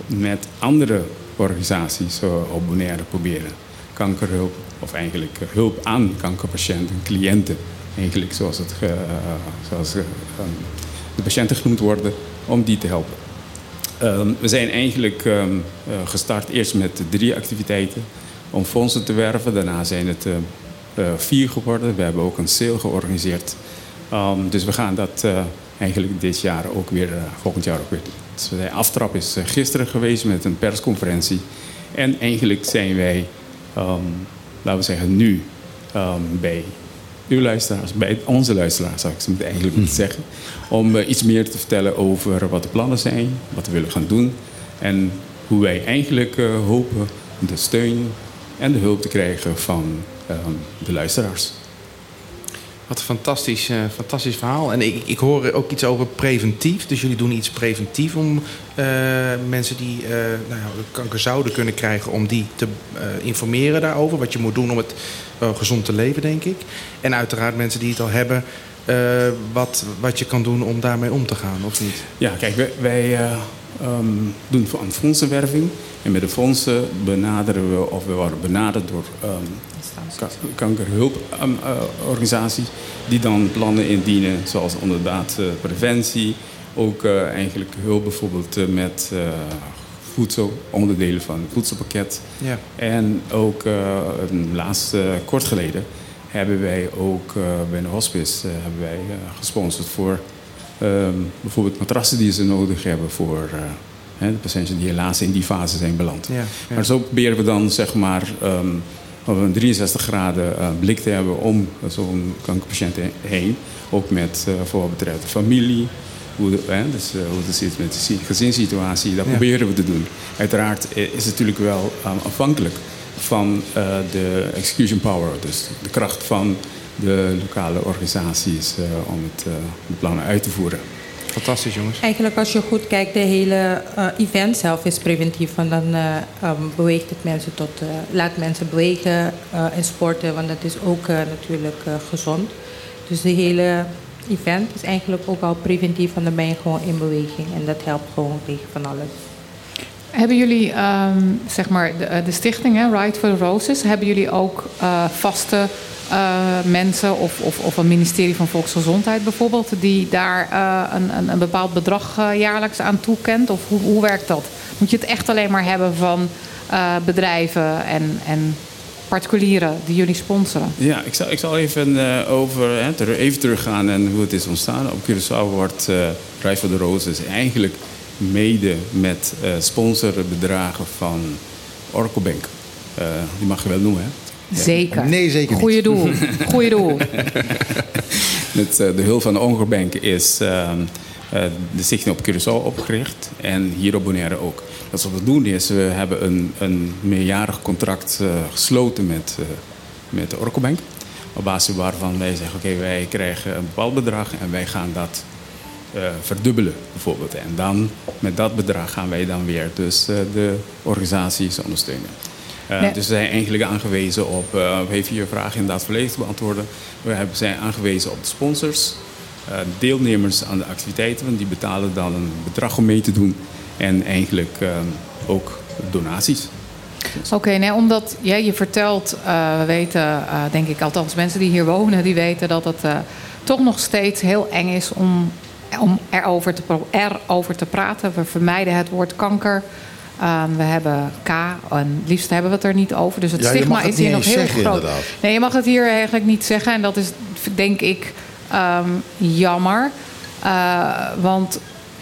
met andere organisaties op Bonaire proberen kankerhulp, of eigenlijk hulp aan kankerpatiënten, cliënten, eigenlijk zoals, het, zoals um, de patiënten genoemd worden, om die te helpen. Um, we zijn eigenlijk um, gestart eerst met drie activiteiten om fondsen te werven. Daarna zijn het vier geworden. We hebben ook een sale georganiseerd. Um, dus we gaan dat eigenlijk dit jaar ook weer, volgend jaar ook weer doen. Dus de aftrap is gisteren geweest met een persconferentie. En eigenlijk zijn wij, laten we zeggen, nu bij uw luisteraars, bij onze luisteraars zou ik ze eigenlijk moeten zeggen. Om uh, iets meer te vertellen over wat de plannen zijn, wat we willen gaan doen. En hoe wij eigenlijk eh, hopen de steun en de hulp te krijgen van ehm, de luisteraars. Wat een fantastisch, eh, fantastisch verhaal. En ik, ik hoor ook iets over preventief. Dus jullie doen iets preventief om eh, mensen die eh, nou ja, kanker zouden kunnen krijgen... om die te eh, informeren daarover. Wat je moet doen om het gezond te leven, denk ik. En uiteraard mensen die het al hebben... eh, wat, wat je kan doen om daarmee om te gaan, of niet? Ja, kijk, wij, wij eh, ehm, doen aan fondsenwerving. En met de fondsen benaderen we, of we worden benaderd door ehm, ka- kankerhulporganisaties... die dan plannen indienen, zoals inderdaad eh, preventie... ook eh, eigenlijk hulp bijvoorbeeld met eh, voedsel, onderdelen van het voedselpakket... Ja. En ook eh, een laatste kort geleden hebben wij ook eh, bij de hospice eh, hebben wij, eh, gesponsord voor ehm, bijvoorbeeld matrassen die ze nodig hebben voor de patiënten die helaas in die fase zijn beland. Ja, ja. Maar zo proberen we dan zeg maar ehm, een 63 graden blik te hebben om zo'n kankerpatiënt heen. Ook met eh, voor wat betreft de familie, hoe, de, hè, dus, hoe het zit met de si- gezinssituatie. Dat Ja. proberen we te doen. Uiteraard is het natuurlijk wel eh, afhankelijk van eh, de execution power. Dus de kracht van de lokale organisaties eh, om het, eh, de plannen uit te voeren. Fantastisch, jongens. Eigenlijk als je goed kijkt, de hele eh, event zelf is preventief. Want dan eh, ehm, beweegt het mensen tot, eh, laat mensen bewegen eh, en sporten. Want dat is ook natuurlijk eh, gezond. Dus de hele event is eigenlijk ook al preventief. Want dan ben je gewoon in beweging. En dat helpt gewoon tegen van alles. Hebben jullie, ehm, zeg maar, de, de stichting, hè, Right for the Roses, hebben jullie ook eh, vaste eh, mensen of, of, of een ministerie van Volksgezondheid bijvoorbeeld, die daar eh, een, een, een bepaald bedrag eh, jaarlijks aan toekent? Of hoe, hoe werkt dat? Moet je het echt alleen maar hebben van eh, bedrijven en, en particulieren die jullie sponsoren? Ja, ik zal, ik zal even eh, over, hè, ter- even teruggaan en hoe het is ontstaan. Op Curaçao wordt eh Rij voor de Roses eigenlijk mede met eh sponsorbedragen van Oracle Bank. Eh, die mag je wel noemen, hè? Zeker. Nee, zeker niet. Goeie doel. Goeie doel. [laughs] [laughs] Met eh, de hulp van de Ongerbank is ehm, eh, de stichting op Curaçao opgericht en hier op Bonaire ook. Dus wat we doen is, we hebben een, een meerjarig contract eh, gesloten met, eh, met de Oracle Bank. Op basis waarvan wij zeggen, oké, wij krijgen een bepaald bedrag en wij gaan dat eh, verdubbelen bijvoorbeeld. En dan met dat bedrag gaan wij dan weer dus eh, de organisaties ondersteunen. Eh, Nee. Dus we zijn eigenlijk aangewezen op, heeft je vraag inderdaad volledig te beantwoorden. We hebben, zijn aangewezen op de sponsors, deelnemers aan de activiteiten, want die betalen dan een bedrag om mee te doen. En eigenlijk ook donaties. Oké, nee, omdat ja, je vertelt, we weten, denk ik, althans mensen die hier wonen, die weten dat het toch nog steeds heel eng is om, om erover, te, erover te praten. We vermijden het woord kanker. Eh, we hebben K en liefst hebben we het er niet over. Dus het Ja, stigma het is hier nog heel zeggen, groot. inderdaad. Nee, je mag het hier eigenlijk niet zeggen. En dat is, denk ik, ehm, jammer. Eh, want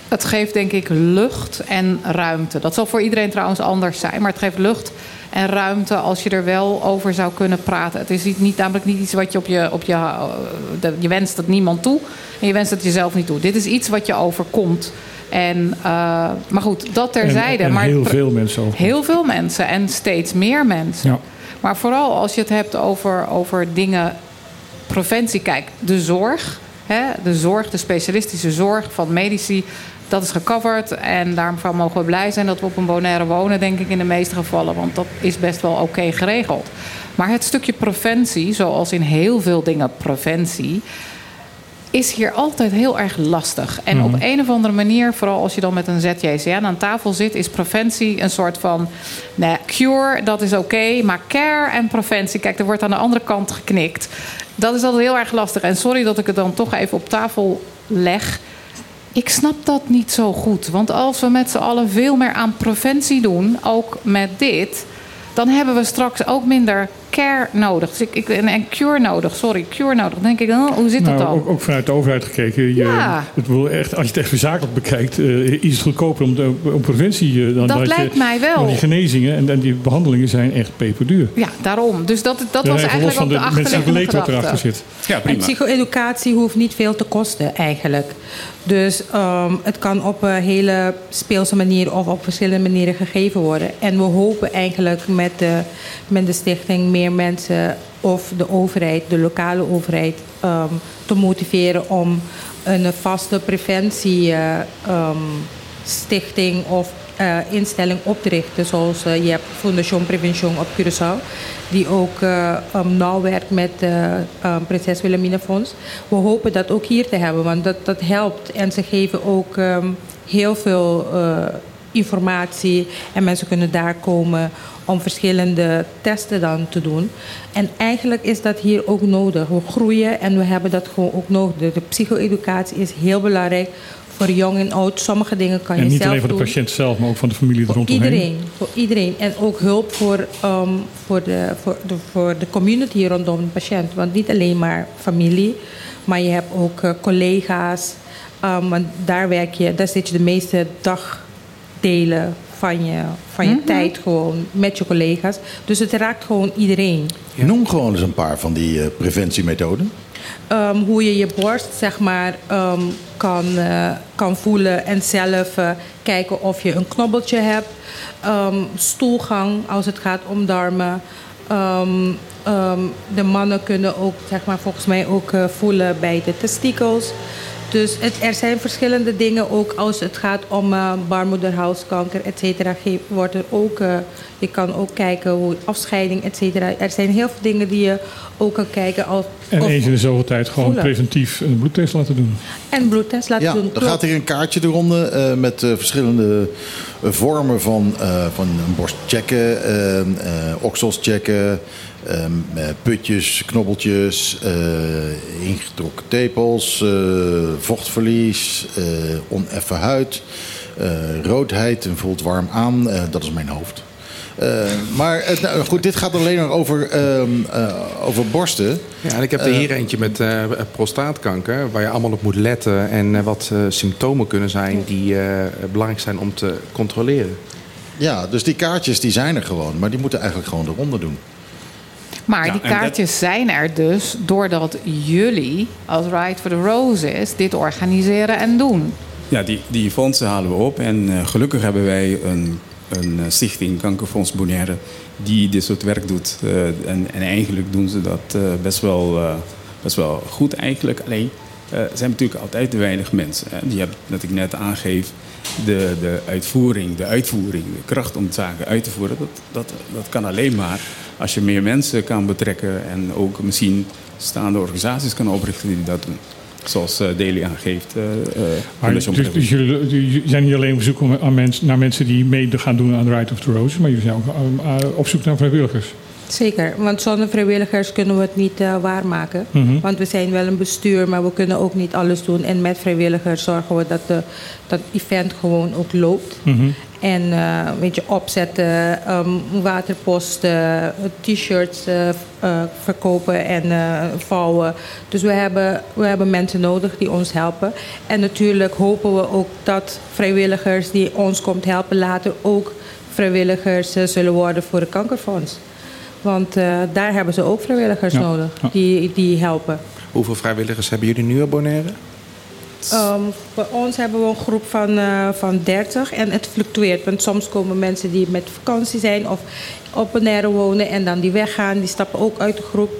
het geeft denk ik lucht en ruimte. Dat zal voor iedereen trouwens anders zijn. Maar het geeft lucht en ruimte als je er wel over zou kunnen praten. Het is niet, niet- namelijk niet iets wat je op je... Op je, eh, de- je wenst het niemand toe. En je wenst het jezelf niet toe. Dit is iets wat je overkomt. En, eh, maar goed, dat terzijde. En, en maar heel veel mensen over. Heel veel mensen en steeds meer mensen. Ja. Maar vooral als je het hebt over, over dingen, preventie. Kijk, de zorg, hè, de zorg, de specialistische zorg van medici, dat is gecoverd. En daarvan mogen we blij zijn dat we op een Bonaire wonen, denk ik in de meeste gevallen. Want dat is best wel oké geregeld. Maar het stukje preventie, zoals in heel veel dingen preventie is hier altijd heel erg lastig. En op een of andere manier, vooral als je dan met een ZJCN aan tafel zit, is preventie een soort van nee, cure, dat is oké, maar care en preventie, kijk, er wordt aan de andere kant geknikt. Dat is altijd heel erg lastig. En sorry dat ik het dan toch even op tafel leg. Ik snap dat niet zo goed. Want als we met z'n allen veel meer aan preventie doen, ook met dit, dan hebben we straks ook minder care nodig. Dus ik, ik, en, en cure nodig, sorry, cure nodig. Dan denk ik, oh, hoe zit dat Nou, dan? ook, ook vanuit de overheid gekeken. Je, Ja. het wil echt, als je het echt zakelijk bekijkt, eh, is het goedkoper om, de, om preventie eh, dan Dat lijkt mij wel. Want die genezingen en, en die behandelingen zijn echt peperduur. Ja, daarom. Dus dat, dat Ja, was eigenlijk los van ook de de achterliggende wat erachter zit. Ja, En prima. psycho-educatie hoeft niet veel te kosten eigenlijk. Dus ehm, het kan op een hele speelse manier of op verschillende manieren gegeven worden. En we hopen eigenlijk met de, met de stichting meer mensen of de overheid, de lokale overheid, ehm, te motiveren om een vaste preventie eh, ehm, of eh, instelling op te richten. Zoals eh, je hebt Fondation Prevention op Curaçao. Die ook eh, um, nauw werkt met um, Prinses Wilhelmina Fonds. We hopen dat ook hier te hebben, want dat, dat helpt. En ze geven ook ehm, heel veel informatie. En mensen kunnen daar komen om verschillende testen dan te doen. En eigenlijk is dat hier ook nodig. We groeien en we hebben dat gewoon ook nodig. De, psycho-educatie is heel belangrijk voor jong en oud. Sommige dingen kan En je niet zelf alleen voor de doen. patiënt zelf, maar ook van de familie Voor rondomheen. iedereen, voor iedereen. En ook hulp voor, ehm, voor, de, voor, de, voor de community rondom de patiënt. Want niet alleen maar familie, maar je hebt ook eh, collega's. Ehm, want daar werk je, daar zit je de meeste dagdelen van je, van je tijd gewoon met je collega's. Dus het raakt gewoon iedereen. Noem gewoon eens een paar van die eh, preventiemethoden. Ehm, hoe je je borst zeg maar, ehm, kan, eh, kan voelen en zelf eh, kijken of je een knobbeltje hebt. Ehm, stoelgang als het gaat om darmen. Ehm, ehm, de mannen kunnen ook zeg maar, volgens mij ook eh, voelen bij de testikels. Dus het, er zijn verschillende dingen ook als het gaat om eh, baarmoederhalskanker, et cetera. Wordt er ook, eh, je kan ook kijken hoe afscheiding, et cetera. Er zijn heel veel dingen die je ook kan kijken. Als, En of- eens in de zoveel tijd gewoon voelen. preventief een bloedtest laten doen. en bloedtest laten Ja, doen. er Klopt. gaat hier een kaartje de ronde eh, met eh, verschillende vormen van, eh, van een borst checken, oksels checken, eh, eh, putjes, knobbeltjes, eh, ingetrokken tepels, eh, vochtverlies, eh, oneffen huid, eh, roodheid en voelt warm aan. Eh, dat is mijn hoofd. Eh, maar het, nou, goed, dit gaat alleen maar over, ehm, eh, over borsten. Ja, en ik heb er hier eentje met eh, prostaatkanker, waar je allemaal op moet letten en wat eh, symptomen kunnen zijn die eh, belangrijk zijn om te controleren. Ja, dus die kaartjes die zijn er gewoon, maar die moeten eigenlijk gewoon de ronde doen. Maar die dat- kaartjes zijn er dus doordat jullie als Ride for the Roses dit organiseren en doen. Ja, die, die fondsen halen we op. En eh, gelukkig hebben wij een, een eh, stichting, Kankerfonds Bonaire, die dit soort werk doet. Eh, en, en eigenlijk doen ze dat best, wel, best wel goed eigenlijk. Alleen, er zijn natuurlijk altijd te weinig mensen. Hè. Die hebben, dat ik net aangeef, de, de uitvoering, de uitvoering, de kracht om zaken uit te voeren. Dat, dat, dat kan alleen maar als je meer mensen kan betrekken en ook misschien staande organisaties kan oprichten die dat doen. Zoals eh Deli aangeeft. eh, eh, Maar dus, dus jullie, jullie zijn niet alleen op zoek om- aan mens, naar mensen die mee gaan doen aan de Ride of the Roses, maar jullie zijn ook op zoek naar vrijwilligers. Zeker, want zonder vrijwilligers kunnen we het niet eh, waarmaken. Mhm. Want we zijn wel een bestuur, maar we kunnen ook niet alles doen. En met vrijwilligers zorgen we dat de, dat event gewoon ook loopt. Mhm. En eh, weet je, opzetten, ehm, waterposten, t-shirts eh, eh, verkopen en eh, vouwen. Dus we hebben, we hebben mensen nodig die ons helpen. En natuurlijk hopen we ook dat vrijwilligers die ons komt helpen later ook vrijwilligers zullen worden voor het kankerfonds. Want eh, daar hebben ze ook vrijwilligers Ja, nodig die, die helpen. Hoeveel vrijwilligers hebben jullie nu op Bonaire? Um, bij ons hebben we een groep van, eh, van 30 en het fluctueert. Want soms komen mensen die met vakantie zijn of op Bonaire wonen en dan die weggaan, die stappen ook uit de groep.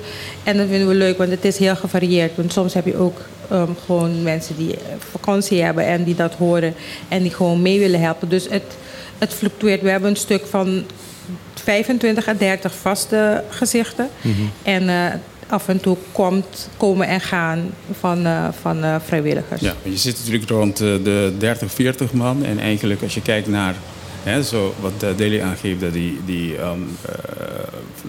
En dat vinden we leuk, want het is heel gevarieerd. Want soms heb je ook um, gewoon mensen die eh, vakantie hebben en die dat horen en die gewoon mee willen helpen. Dus het, het fluctueert. We hebben een stuk van 25 à 30 vaste gezichten. En eh, af en toe komt, komen en gaan van, eh, van eh, vrijwilligers. Ja, want je zit natuurlijk rond eh, de 30, 40 man. En eigenlijk als je kijkt naar hè, zo wat Deli aangeeft, dat die, die um, uh,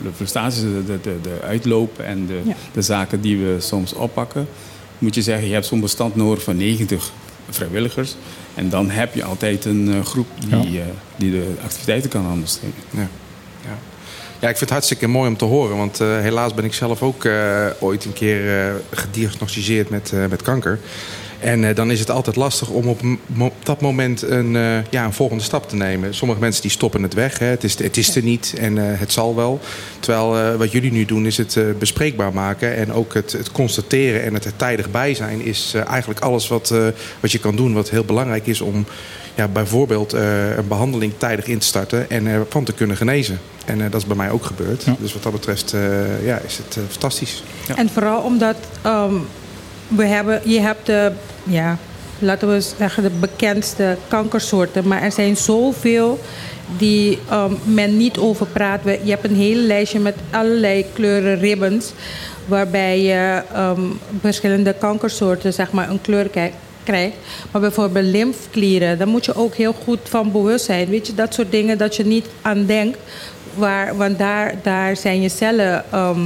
de prestaties, de, de, de, uitloop en de, Ja. de zaken die we soms oppakken, moet je zeggen, je hebt zo'n bestand nodig van 90 vrijwilligers. En dan heb je altijd een groep die, Ja. eh, die de activiteiten kan ondersteunen. Ja. Ja. Ik vind het hartstikke mooi om te horen. Want eh, helaas ben ik zelf ook eh, ooit een keer eh, gediagnosticeerd met, met kanker. En dan is het altijd lastig om op dat moment een, ja, een volgende stap te nemen. Sommige mensen die stoppen het weg. Hè. Het, is, het is er niet en het zal wel. Terwijl wat jullie nu doen is het bespreekbaar maken. En ook het, het constateren en het er tijdig bij zijn... is eigenlijk alles wat, wat je kan doen. Wat heel belangrijk is om ja, bijvoorbeeld eh, een behandeling tijdig in te starten... en ervan te kunnen genezen. En eh, dat is bij mij ook gebeurd. Ja. Dus wat dat betreft eh, ja, is het eh, fantastisch. En vooral omdat ehm, we hebben, je hebt de, ja, laten we zeggen, de bekendste kankersoorten. Maar er zijn zoveel die ehm, men niet over praat. We- Je hebt een hele lijstje met allerlei kleuren ribbons. Waarbij je ehm, verschillende kankersoorten zeg maar, een kleur kijkt Maar bijvoorbeeld lymfklieren, daar moet je ook heel goed van bewust zijn. Weet je, dat soort dingen dat je niet aan denkt. Waar, want daar, daar zijn je cellen ehm,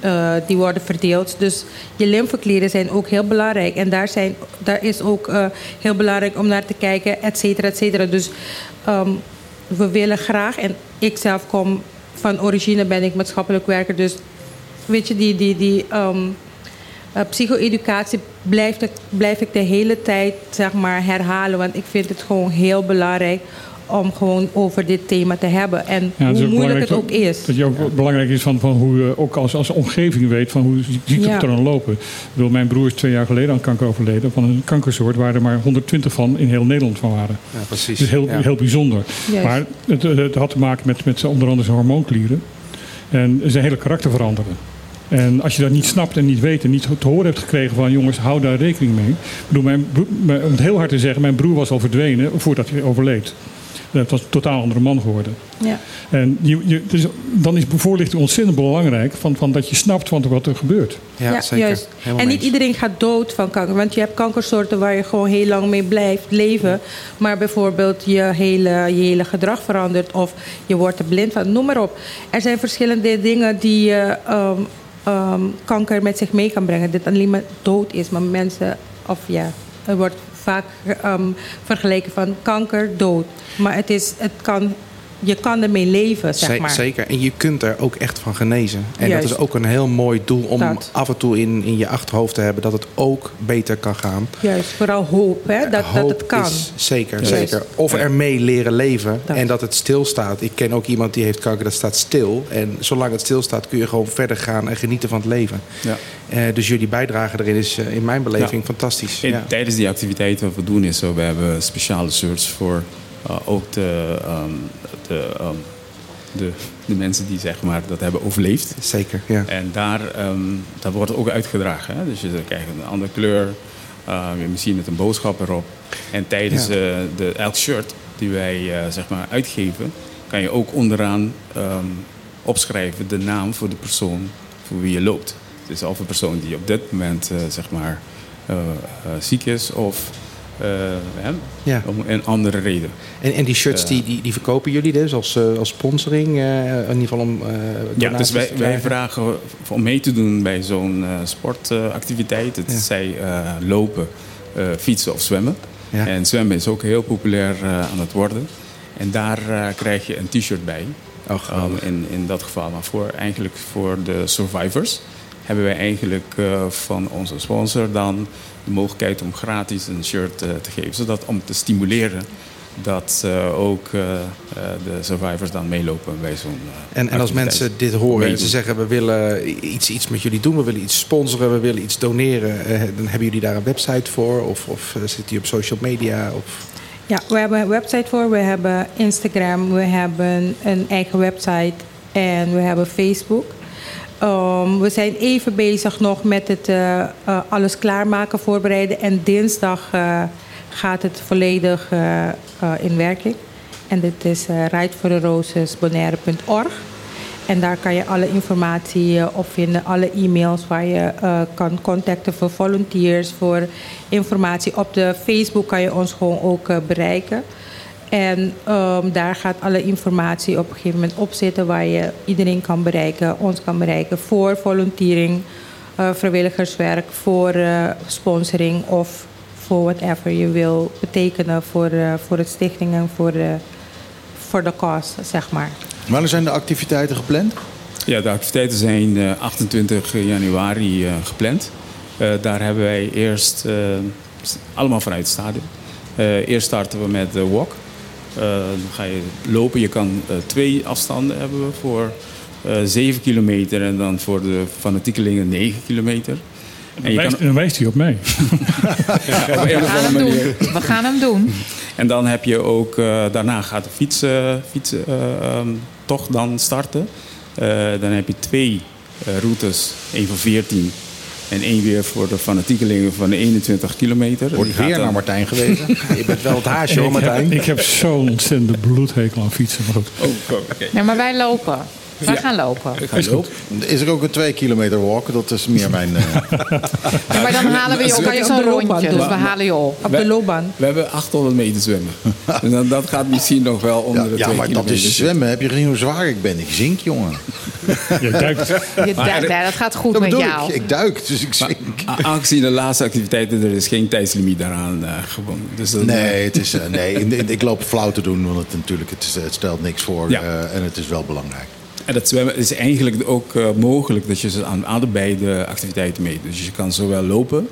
eh, die worden verdeeld. Dus je lymfeklieren zijn ook heel belangrijk. En daar, zijn, daar is ook eh, heel belangrijk om naar te kijken, et cetera, et cetera. Dus ehm, we willen graag, en ik zelf kom van origine ben ik maatschappelijk werker, dus weet je, die, die, die ehm, eh, psycho-educatie blijf ik, blijf ik de hele tijd zeg maar, herhalen. Want ik vind het gewoon heel belangrijk om gewoon over dit thema te hebben. En Ja, hoe moeilijk het ook is. Dat je ook belangrijk is van, van hoe je ook als, als omgeving weet van hoe ziektepatronen lopen. Ik bedoel, mijn broer is twee jaar geleden aan kanker overleden. Van een kankersoort waar er maar 120 van in heel Nederland van waren. Ja, precies. Dat is heel, Ja. heel bijzonder. Juist. Maar het, het had te maken met, met onder andere zijn hormoonklieren. En zijn hele karakter veranderen. En als je dat niet snapt en niet weet en niet te horen hebt gekregen van jongens, hou daar rekening mee. Ik bedoel, mijn, broer- om het heel hard te zeggen, mijn broer was al verdwenen voordat hij overleed. Dat was een totaal andere man geworden. Ja. En je, je, dus dan is voorlichting ontzettend belangrijk van, van dat je snapt van wat er gebeurt. Ja, zeker. juist. Helemaal En niet eens. iedereen gaat dood van kanker. Want je hebt kankersoorten waar je gewoon heel lang mee blijft leven. Maar bijvoorbeeld je hele, je hele gedrag verandert. Of je wordt er blind van. Noem maar op. Er zijn verschillende dingen die je ehm, ehm, kanker met zich mee kan brengen. Dit alleen maar dood is. Maar mensen, of ja, er wordt vaak ehm, vergeleken van kanker, dood. Maar het is, het kan, je kan ermee leven, zeg Ze- maar. Zeker. En je kunt er ook echt van genezen. En Juist. dat is ook een heel mooi doel om Dat. af en toe in, in je achterhoofd te hebben dat het ook beter kan gaan. Juist, vooral hoop, hè, dat, dat het kan. is zeker, Juist. zeker. Of ermee leren leven Dat. en dat het stilstaat. Ik ken ook iemand die heeft kanker, dat staat stil. En zolang het stilstaat kun je gewoon verder gaan en genieten van het leven. Ja. Eh, dus jullie bijdrage erin is eh, in mijn beleving Ja. fantastisch. En Ja. Tijdens die activiteiten wat we doen is zo, we hebben speciale shirts voor eh, ook de, ehm, de, ehm, de, de mensen die zeg maar dat hebben overleefd. Zeker, ja. En daar, ehm, dat wordt ook uitgedragen. Hè? Dus je krijgt een andere kleur, uh, misschien met een boodschap erop. En tijdens Ja. eh, de, elk shirt die wij eh, zeg maar uitgeven, kan je ook onderaan ehm, opschrijven de naam voor de persoon voor wie je loopt. Dus of een persoon die op dit moment eh, zeg maar eh, eh, ziek is of eh, hè, Ja. om een andere reden. En, en die shirts Eh. die, die, die verkopen jullie dus als, eh, als sponsoring? eh, in ieder geval om eh Ja, dus wij, wij vragen om mee te doen bij zo'n eh, sportactiviteit. het Ja. zij eh, lopen, eh, fietsen of zwemmen. Ja. En zwemmen is ook heel populair eh, aan het worden. En daar eh, krijg je een t-shirt bij. Oh. Um, in, in dat geval. Maar voor, eigenlijk voor de survivors hebben wij eigenlijk eh, van onze sponsor dan de mogelijkheid om gratis een shirt eh, te geven. Zodat om te stimuleren dat eh, ook eh, de survivors dan meelopen bij zo'n eh, En, en als mensen dit horen en ze zeggen we willen iets, iets met jullie doen, we willen iets sponsoren, we willen iets doneren, eh, dan hebben jullie daar een website voor? Of, of zit die op social media? Of... Ja, we hebben een website voor, we hebben Instagram, we hebben een eigen website en we hebben Facebook. Um, we zijn even bezig nog met het uh, uh, alles klaarmaken, voorbereiden. En dinsdag uh, gaat het volledig in werking. En dit is uh, ridefortherosesbonaire.org. En daar kan je alle informatie op vinden, alle e-mails waar je kan contacten voor volunteers, voor informatie. Op de Facebook kan je ons gewoon ook bereiken. En um, daar gaat alle informatie op een gegeven moment op zitten waar je iedereen kan bereiken, ons kan bereiken voor volunteering, uh, vrijwilligerswerk, voor sponsoring of voor whatever je wil betekenen voor, voor het stichting en voor de, voor de cause, zeg maar. Wanneer zijn de activiteiten gepland? Ja, de activiteiten zijn eh, 28 januari eh, gepland. Eh, daar hebben wij eerst, eh, allemaal vanuit het stadion. Eh, eerst starten we met de walk. Eh, dan ga je lopen. Je kan eh, twee afstanden hebben we voor eh 7 kilometer en dan voor de fanatiekelingen 9 kilometer. En je Wijst, kan dan wijst hij op mij. [laughs] op We gaan hem doen. We gaan hem doen. En dan heb je ook, eh, daarna gaat de fietsen, fietsen eh, ehm, toch dan starten. Eh, dan heb je twee eh, routes, één van 14 en één weer voor de fanatiekelingen van de 21 kilometer. Wordt weer dan- naar Martijn gewezen. [laughs] Je bent wel het haasje hoor, ik, heb, Martijn. ik heb zo'n ontzettende bloedhekel aan fietsen. Maar goed. Oh, oké. Nee, maar wij lopen. Wij Ja. gaan lopen. Is lopen. Is er ook een 2 kilometer walk? Dat is meer mijn... eh, [laughs] Ja, maar dan halen we je op. Kan Het je is op een de loopbaan rondje, dus we halen je op. Op de loopbaan. We hebben 800 meter zwemmen. [laughs] en dan, dat gaat misschien nog wel onder ja, de ja, twee maar dat kilometer is zwemmen. Heb je gezien hoe zwaar ik ben? Ik zink, jongen. [laughs] Je duikt. Je duikt, dat gaat goed Dat met jou. ik. Ik duik, dus ik zink. A- Aangezien de laatste activiteiten, er is geen tijdslimiet daaraan eh gebonden. Dus dat, Nee, het is, eh, nee ik, ik loop flauw te doen, want het, natuurlijk, het, het stelt niks voor Ja. eh, en het is wel belangrijk. En dat zwemmen is eigenlijk ook eh, mogelijk dat je ze aan allebei de activiteiten meedoet. Dus je kan zowel lopen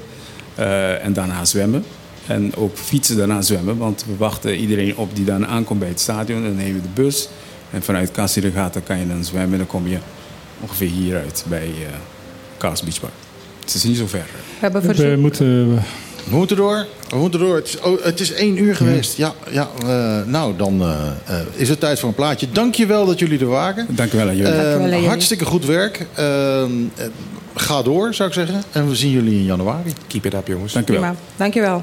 eh, en daarna zwemmen. En ook fietsen daarna zwemmen. Want we wachten iedereen op die dan aankomt bij het stadion. Dan nemen we de bus. En vanuit Casirigata kan je dan zwemmen. En dan kom je ongeveer hieruit bij eh Kaas Beach Park. Het is niet zo ver. We hebben We moeten, We moeten door. We moeten door. Het is, oh, het is één uur geweest. Ja, ja eh, nou, dan eh, eh, is het tijd voor een plaatje. Dank je wel dat jullie er waren. Dank u wel aan jullie. Dankjewel aan jullie. hartstikke goed werk. Eh, eh, ga door, zou ik zeggen. En we zien jullie in januari. Keep it up, jongens. Dank. Prima. Dankjewel.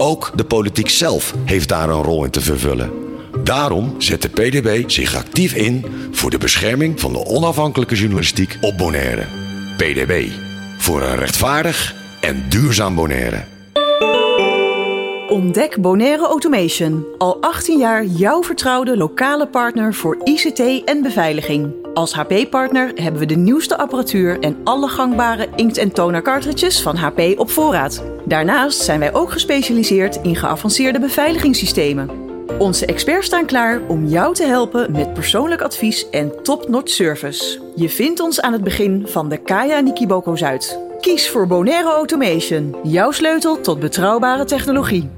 Ook de politiek zelf heeft daar een rol in te vervullen. Daarom zet de PDB zich actief in voor de bescherming van de onafhankelijke journalistiek op Bonaire. PDB. Voor een rechtvaardig en duurzaam Bonaire. Ontdek Bonaire Automation. Al 18 jaar jouw vertrouwde lokale partner voor ICT en beveiliging. Als HP-partner hebben we de nieuwste apparatuur en alle gangbare inkt- en toner cartridges van HP op voorraad. Daarnaast zijn wij ook gespecialiseerd in geavanceerde beveiligingssystemen. Onze experts staan klaar om jou te helpen met persoonlijk advies en top-notch service. Je vindt ons aan het begin van de Kaya Nikiboko Zuid. Kies voor Bonaire Automation, jouw sleutel tot betrouwbare technologie.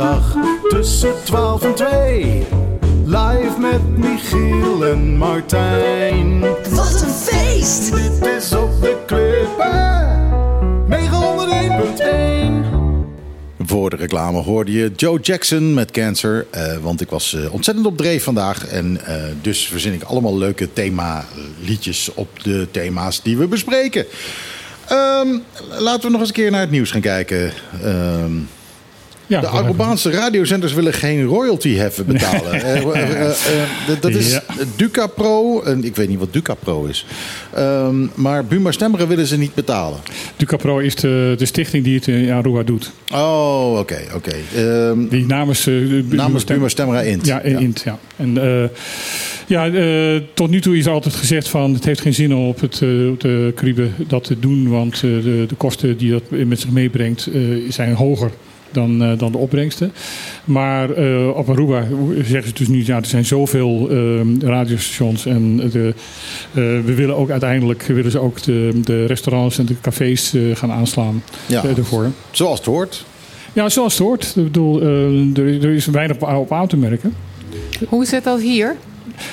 Zaterdag tussen 12 en 2. Live met Michiel en Martijn. Wat een feest! Dit is op de klippen. 901.1. Voor de reclame hoorde je Joe Jackson met Cancer. eh, want ik was eh, ontzettend op dreef vandaag. En eh, dus verzin ik allemaal leuke thema-liedjes op de thema's die we bespreken. Ehm, laten we nog eens een keer naar het nieuws gaan kijken. De Arubaanse radiozenders willen geen royalty heffen betalen. Eh, dat- is Ja. Duca Pro. En ik weet niet wat Duca Pro is. Ehm, maar Buma Stemra willen ze niet betalen. Ducapro is de, de stichting die het in Aruba doet. Oh, oké, oké. Ehm, Die namens... namens Buma Stemra Int. Ja, in Int, ja. En ja, tot nu toe is altijd gezegd van... het heeft geen zin om op, het, op de Caribe dat te doen... want de, de kosten die dat met zich meebrengt zijn hoger... Dan, eh, dan de opbrengsten. Maar eh, op Aruba zeggen ze dus nu... Ja, er zijn zoveel eh, radiostations... en de, eh, we willen ook uiteindelijk... willen ze ook de, de restaurants en de cafés eh, gaan aanslaan Ja. ervoor. Zoals het hoort. Ja, zoals het hoort. Ik bedoel, eh, er, er is weinig op, op aan te merken. Hoe zit dat hier?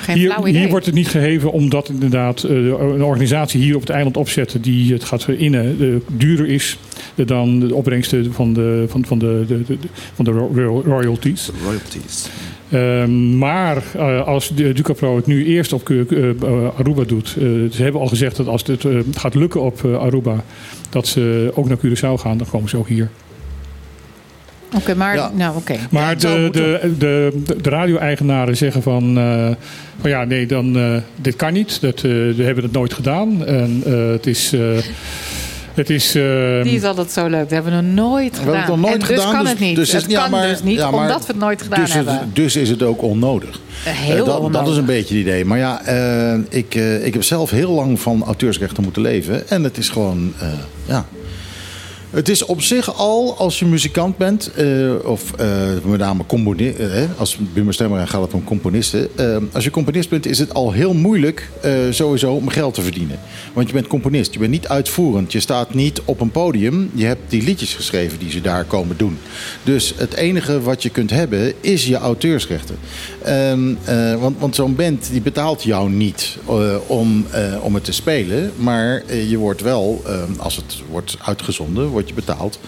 Geen Hier, flauw idee. hier wordt het niet geheven omdat inderdaad eh, een organisatie hier op het eiland opzetten die het gaat innen eh, duurder is dan de opbrengsten van de, van, van de, de, de- van de ro- ro- royalties. Royalties. Ehm, maar eh, als de Ducapro het nu eerst op eh, eh, Aruba doet, eh, ze hebben al gezegd dat als het eh, gaat lukken op eh, Aruba, dat ze ook naar Curaçao gaan, dan komen ze ook hier. Oké, maar... Ja. Nou, oké. Maar de, de, de, de radio-eigenaren zeggen van, eh, van ja, nee, dan, eh, dit kan niet. Dat, eh, we hebben het nooit gedaan. En eh, het is. Eh, het is eh, Die is altijd zo leuk. Dat hebben we nog nooit We hebben gedaan. het nog nooit en dus gedaan. kan het niet. Dus het is- ja, kan maar- dus niet, ja, maar- omdat we het nooit gedaan dus, het- hebben. dus is het ook onnodig. Heel Eh, dat, dat onnodig. is een beetje het idee. Maar ja, eh, ik, eh, ik heb zelf heel lang van auteursrechten moeten leven. En het is gewoon, eh, ja... Het is op zich al, als je muzikant bent, eh, of eh, met name eh, als Buma Stemra gaat het om componisten. Als je componist bent, is het al heel moeilijk sowieso om geld te verdienen. Want je bent componist, je bent niet uitvoerend. Je staat niet op een podium. Je hebt die liedjes geschreven die ze daar komen doen. Dus het enige wat je kunt hebben, is je auteursrechten. Want want zo'n band die betaalt jou niet om, om het te spelen. Maar je wordt wel, als het wordt uitgezonden, word je betaald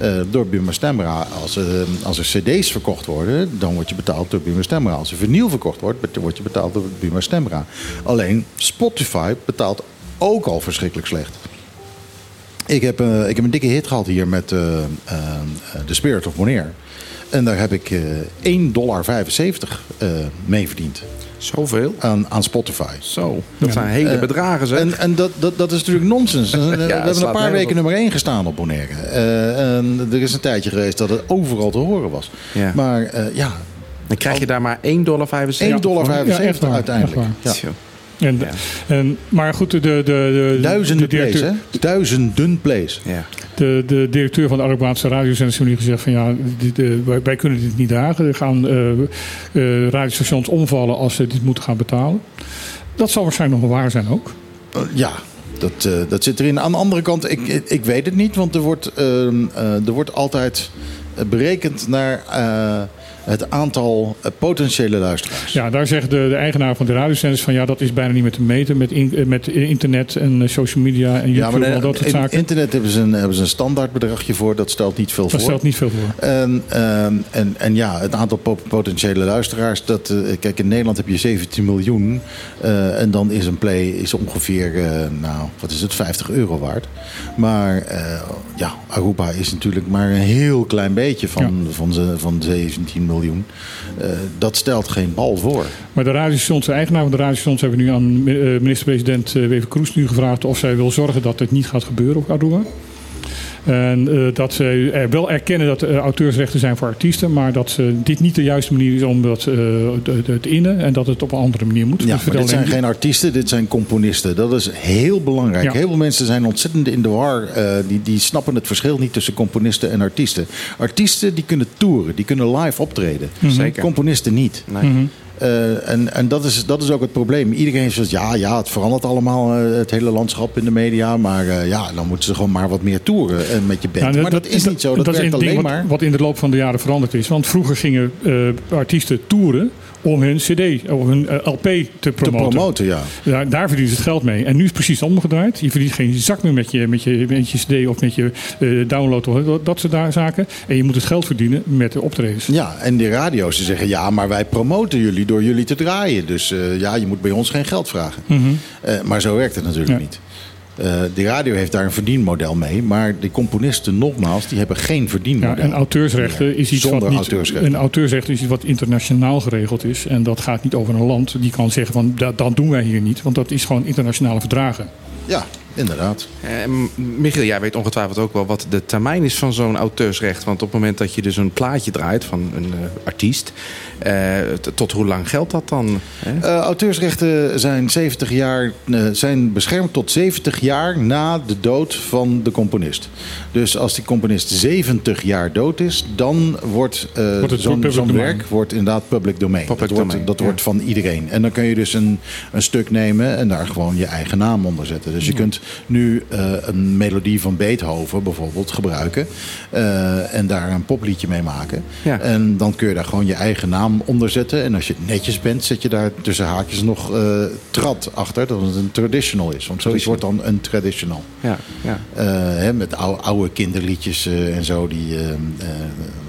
eh, door Buma Stemra. Als, eh, als er cd's verkocht worden, dan word je betaald door Buma Stemra. Als er vinyl verkocht wordt, word je betaald door Buma Stemra. Alleen Spotify betaalt ook al verschrikkelijk slecht. Ik heb, eh, ik heb een dikke hit gehad hier met The Spirit of Bonaire. En daar heb ik eh 1,75 dollar mee verdiend. Zoveel? Aan, aan Spotify. Zo, dat zijn hele Eh, bedragen zeg. En, en dat, dat, dat is natuurlijk nonsens. [laughs] we hebben een paar weken op. nummer 1 gestaan op Bonaire. Eh, en er is een tijdje geweest dat het overal te horen was. Ja. Maar eh, ja, Dan krijg je daar maar 1,75 dollar. 1,75 dollar Ja, echt waar, Ja. en, maar goed, de, de, de, Duizenden de plays, directeur, hè? Duizenden plays. Ja. de, de directeur van de Arubaanse radiozenders heeft nu gezegd van ja, dit, eh, wij, wij kunnen dit niet dragen. Er gaan eh, eh, radiostations omvallen als ze dit moeten gaan betalen. Dat zal waarschijnlijk nog wel waar zijn ook. Ja, dat, eh, dat zit erin. Aan de andere kant, ik, ik, weet het niet. Want er wordt, ehm, eh, er wordt altijd berekend naar eh, het aantal eh, potentiële luisteraars. Ja, daar zegt de, de eigenaar van de radiozenders van ja, dat is bijna niet meer te meten met, in- eh, met internet en eh, social media en Ja, YouTube maar en al dat soort in zaken. internet hebben ze, een, hebben ze een standaardbedragje voor. Dat stelt niet veel Dat voor. stelt niet veel voor. En, ehm, en, en ja, het aantal po- potentiële luisteraars. Dat, kijk, in Nederland heb je 17 miljoen. en dan is een play is ongeveer, nou, wat is het, 50 euro waard. Maar ja, Aruba is natuurlijk maar een heel klein beetje van, van, ze, van 17 miljoen. Eh, dat stelt geen bal voor. Maar de radiostations, de eigenaar van de radiostations hebben nu aan eh, minister-president eh, Wever Kroes nu gevraagd of zij wil zorgen dat dit niet gaat gebeuren op Aruba. En eh, dat ze er wel erkennen dat er auteursrechten zijn voor artiesten, maar dat ze dit niet de juiste manier is om dat eh, te- te innen en dat het op een andere manier moet. Ja, vertelde dit zijn geen artiesten, dit zijn componisten. Dat is heel belangrijk. Ja. Heel veel mensen zijn ontzettend in de war. eh, die, die snappen het verschil niet tussen componisten en artiesten. Artiesten die kunnen toeren, die kunnen live optreden. Mhm. Zeker. Componisten niet. Nee. Eh, en en dat, is, dat is ook het probleem. Iedereen heeft zoiets, ja, ja, het verandert allemaal, eh, het hele landschap in de media. Maar eh, ja, dan moeten ze gewoon maar wat meer toeren met je band. Maar dat, is niet zo, dat, is werkt ding alleen wat, maar... wat in de loop van de jaren veranderd is. Want vroeger gingen artiesten toeren om hun CD of hun eh, LP te te promoten. promoten, ja. Daar, daar verdienen ze het geld mee. En nu is het precies omgedraaid. Je verdient geen zak meer met je, met je, met je CD of met je eh, download of dat, dat soort zaken. En je moet het geld verdienen met de optredens. Ja, en de radio's die zeggen ja, maar wij promoten jullie door jullie te draaien. Dus eh, ja, je moet bij ons geen geld vragen. Mhm. Maar zo werkt het natuurlijk Ja. niet. Eh, de radio heeft daar een verdienmodel mee. Maar de componisten, nogmaals, die hebben geen Ja, verdienmodel. en auteursrechten is iets Zonder wat niet, auteursrechten. Een auteursrecht is iets wat internationaal geregeld is. En dat gaat niet over een land die kan zeggen van dat, dat doen wij hier niet. Want dat is gewoon internationale verdragen. Ja, inderdaad. Eh, Michiel, jij weet ongetwijfeld ook wel wat de termijn is van zo'n auteursrecht. Want op het moment dat je dus een plaatje draait van een eh, artiest, eh, tot hoe lang geldt dat dan? hè? Eh, auteursrechten zijn, 70 jaar, eh, zijn beschermd tot 70 jaar na de dood van de componist. Dus als die componist 70 jaar dood is, dan wordt, eh, Wordt het zo'n werk wordt inderdaad public domain. Public dat wordt, dat ja. wordt van iedereen. En dan kun je dus een, een stuk nemen en daar gewoon je eigen naam onder zetten. Dus je kunt nu eh, een melodie van Beethoven bijvoorbeeld gebruiken eh, en daar een popliedje mee maken. Ja. En dan kun je daar gewoon je eigen naam onder zetten. En als je netjes bent, zet je daar tussen haakjes nog eh trad achter. Dat het een traditional is. Want zoiets wordt dan een traditional. Ja, ja. Hè, met oude, oude kinderliedjes en zo. Die,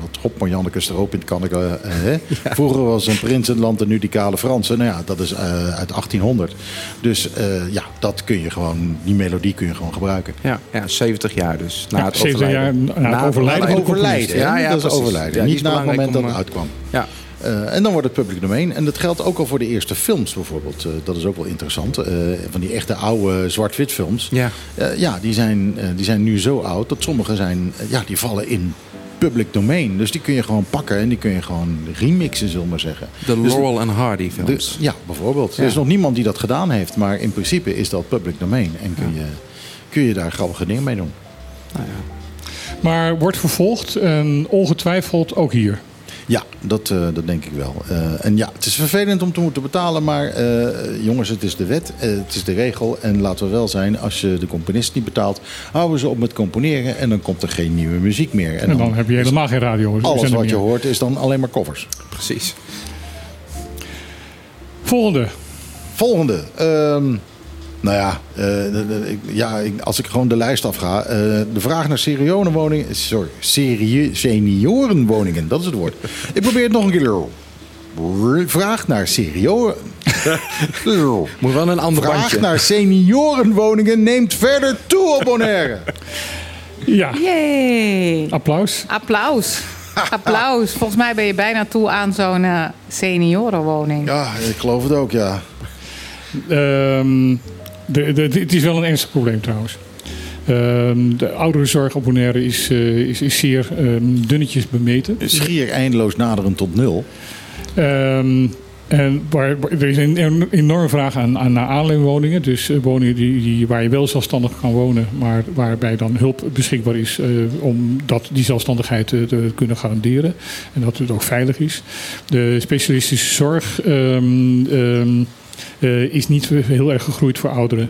wat hop Marjanneke erop in het kan ik. eh, hè. [laughs] Vroeger was een prins in het land en nu die kale Fransen. Nou ja, dat is eh, uit 1800. Dus eh, ja, dat kun je gewoon, die melodie kun je gewoon gebruiken. Ja, ja, 70 jaar dus. Na Ja, het 70 overlijden. jaar na het overlijden overlijden. hè? Ja, ja, dat is overlijden. Niet is na het moment dat het uitkwam. Ja, Eh, en dan wordt het public domein. En dat geldt ook al voor de eerste films bijvoorbeeld. Eh, dat is ook wel interessant. Eh, van die echte oude zwart-wit films. Ja. Eh, ja, die zijn, eh, die zijn nu zo oud dat sommige zijn, ja, die vallen in public domain. Dus die kun je gewoon pakken en die kun je gewoon remixen, zullen we maar zeggen. de Dus Laurel en Hardy de- films. ja, bijvoorbeeld. Ja. Er is nog niemand die dat gedaan heeft. Maar in principe is dat public domain. En kun, je, kun je daar grappige dingen mee doen. Maar wordt vervolgd en ongetwijfeld ook hier. Ja, dat, eh, dat denk ik wel. Eh, en ja, het is vervelend om te moeten betalen, maar eh, jongens, het is de wet, het is de regel. En laten we wel zijn, als je de componist niet betaalt, houden ze op met componeren en dan komt er geen nieuwe muziek meer. En dan heb je helemaal geen radio. alles zender wat je hoort is dan alleen maar covers. Precies. Volgende. Volgende. Ehm, nou ja, eh, ja ik- als ik gewoon de lijst afga. eh, de vraag naar seniorenwoningen. Sorry, serie, seniorenwoningen, dat is het woord. [laughs] Ik probeer het nog een keer. Vraag naar senioren. [laughs] Moet wel een ander Vraag bandje. naar seniorenwoningen neemt verder toe op Bonaire. [laughs] Ja, Yay! applaus. Applaus. Applaus. Volgens mij ben je bijna toe aan zo'n eh, seniorenwoning. Ja, ik geloof het ook, ja. Ehm, de, de, het is wel een ernstig probleem trouwens. Ehm, de ouderenzorg op Bonaire is, eh, is, is zeer ehm, dunnetjes bemeten. Schier eindeloos naderend tot nul. Ehm, en waar, er is een enorme vraag aan, aan naar aanleunwoningen. Dus eh, woningen die, die, waar je wel zelfstandig kan wonen, maar waarbij dan hulp beschikbaar is eh, om dat, die zelfstandigheid te, te kunnen garanderen. En dat het ook veilig is. De specialistische zorg eh, is niet heel erg gegroeid voor ouderen.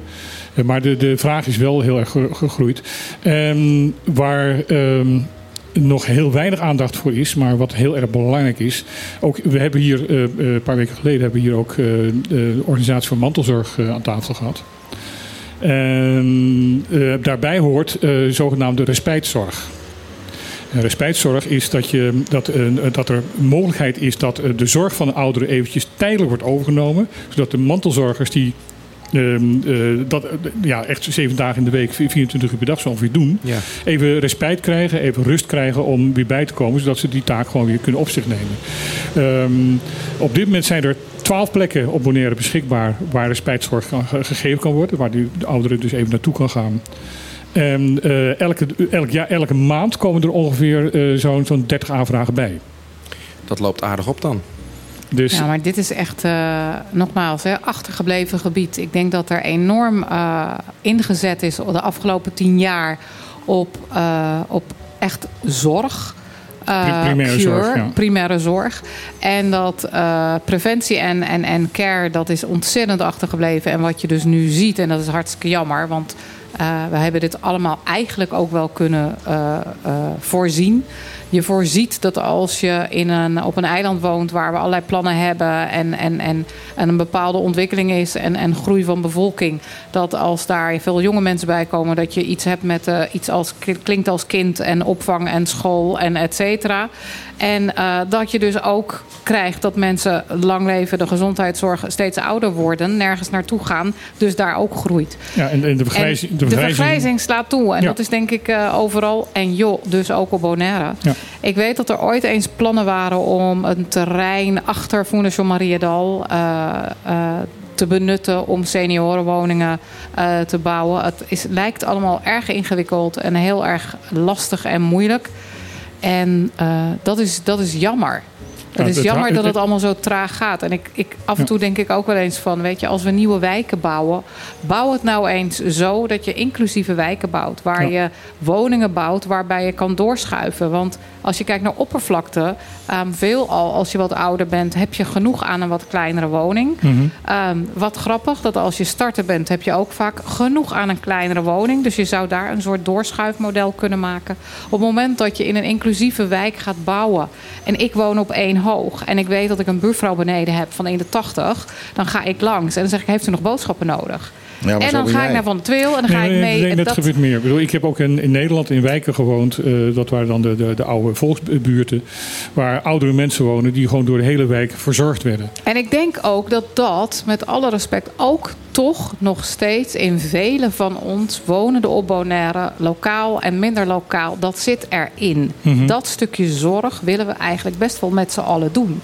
Eh, maar de, de vraag is wel heel erg ge- gegroeid. Ehm, waar ehm, nog heel weinig aandacht voor is, maar wat heel erg belangrijk is. Ook, we hebben hier eh, een paar weken geleden hebben we hier ook de organisatie voor mantelzorg aan tafel gehad. En eh, daarbij hoort zogenaamde respijtzorg. Respijtzorg is dat, je, dat, eh, dat er mogelijkheid is dat eh, de zorg van de ouderen eventjes tijdelijk wordt overgenomen. Zodat de mantelzorgers die ehm, eh, dat eh, ja, echt zeven dagen in de week, 24 uur per dag zo ongeveer doen. Ja. Even respijt krijgen, even rust krijgen om weer bij te komen. Zodat ze die taak gewoon weer kunnen op zich nemen. Ehm, op dit moment zijn er twaalf plekken op Bonaire beschikbaar waar respijtzorg kan, ge- gegeven kan worden. Waar die de ouderen dus even naartoe kan gaan. En eh, elke, elk jaar, elke maand komen er ongeveer eh, zo'n zo'n 30 aanvragen bij. Dat loopt aardig op dan. Dus Ja, maar dit is echt, eh, nogmaals, hè, achtergebleven gebied. Ik denk dat er enorm eh, ingezet is de afgelopen tien jaar op, eh, op echt zorg. eh, Pri- primaire cure, zorg, ja. primaire zorg. En dat eh, preventie en, en, en care, dat is ontzettend achtergebleven. En wat je dus nu ziet, en dat is hartstikke jammer, want eh, we hebben dit allemaal eigenlijk ook wel kunnen eh, eh, voorzien. je voorziet dat als je in een, op een eiland woont waar we allerlei plannen hebben en, en, en, en een bepaalde ontwikkeling is en, en groei van bevolking, dat als daar veel jonge mensen bij komen, dat je iets hebt met iets als klinkt als kind en opvang en school en et cetera. En eh, dat je dus ook krijgt dat mensen lang leven, de gezondheidszorg steeds ouder worden, nergens naartoe gaan, dus daar ook groeit. Ja, en, en de, vergrijzing, En de de vergrijzing- slaat toe. En Ja. dat is denk ik eh, overal. En joh, dus ook op Bonaire. Ja. Ik weet dat er ooit eens plannen waren om een terrein achter Fondation Mariadal eh eh te benutten om seniorenwoningen te bouwen. Het is, lijkt allemaal erg ingewikkeld en heel erg lastig en moeilijk. En eh, dat, is, dat is jammer. Het is jammer dat het allemaal zo traag gaat. En ik, ik, af en toe denk ik ook wel eens van... weet je, als we nieuwe wijken bouwen... bouw het nou eens zo dat je inclusieve wijken bouwt. Waar Ja. je woningen bouwt waarbij je kan doorschuiven. Want als je kijkt naar oppervlakte... Um, veelal als je wat ouder bent... heb je genoeg aan een wat kleinere woning. Mhm. Ehm, wat grappig, dat als je starter bent... heb je ook vaak genoeg aan een kleinere woning. Dus je zou daar een soort doorschuifmodel kunnen maken. Op het moment dat je in een inclusieve wijk gaat bouwen... en ik woon op één hoog... en ik weet dat ik een buurvrouw beneden heb van 81... dan ga ik langs en dan zeg ik, heeft u nog boodschappen nodig? Ja, en dan ga ik naar Van de Tweel en dan ga Nee, ik nee, mee. nee, en dat, dat- gebeurt meer. Ik, bedoel, ik heb ook in, in Nederland in wijken gewoond. eh, dat waren dan de, de, de oude volksbuurten. Waar oudere mensen wonen die gewoon door de hele wijk verzorgd werden. En ik denk ook dat dat, met alle respect, ook toch nog steeds in vele van ons wonende op Bonaire, lokaal en minder lokaal, dat zit erin. Mhm. Dat stukje zorg willen we eigenlijk best wel met z'n allen doen.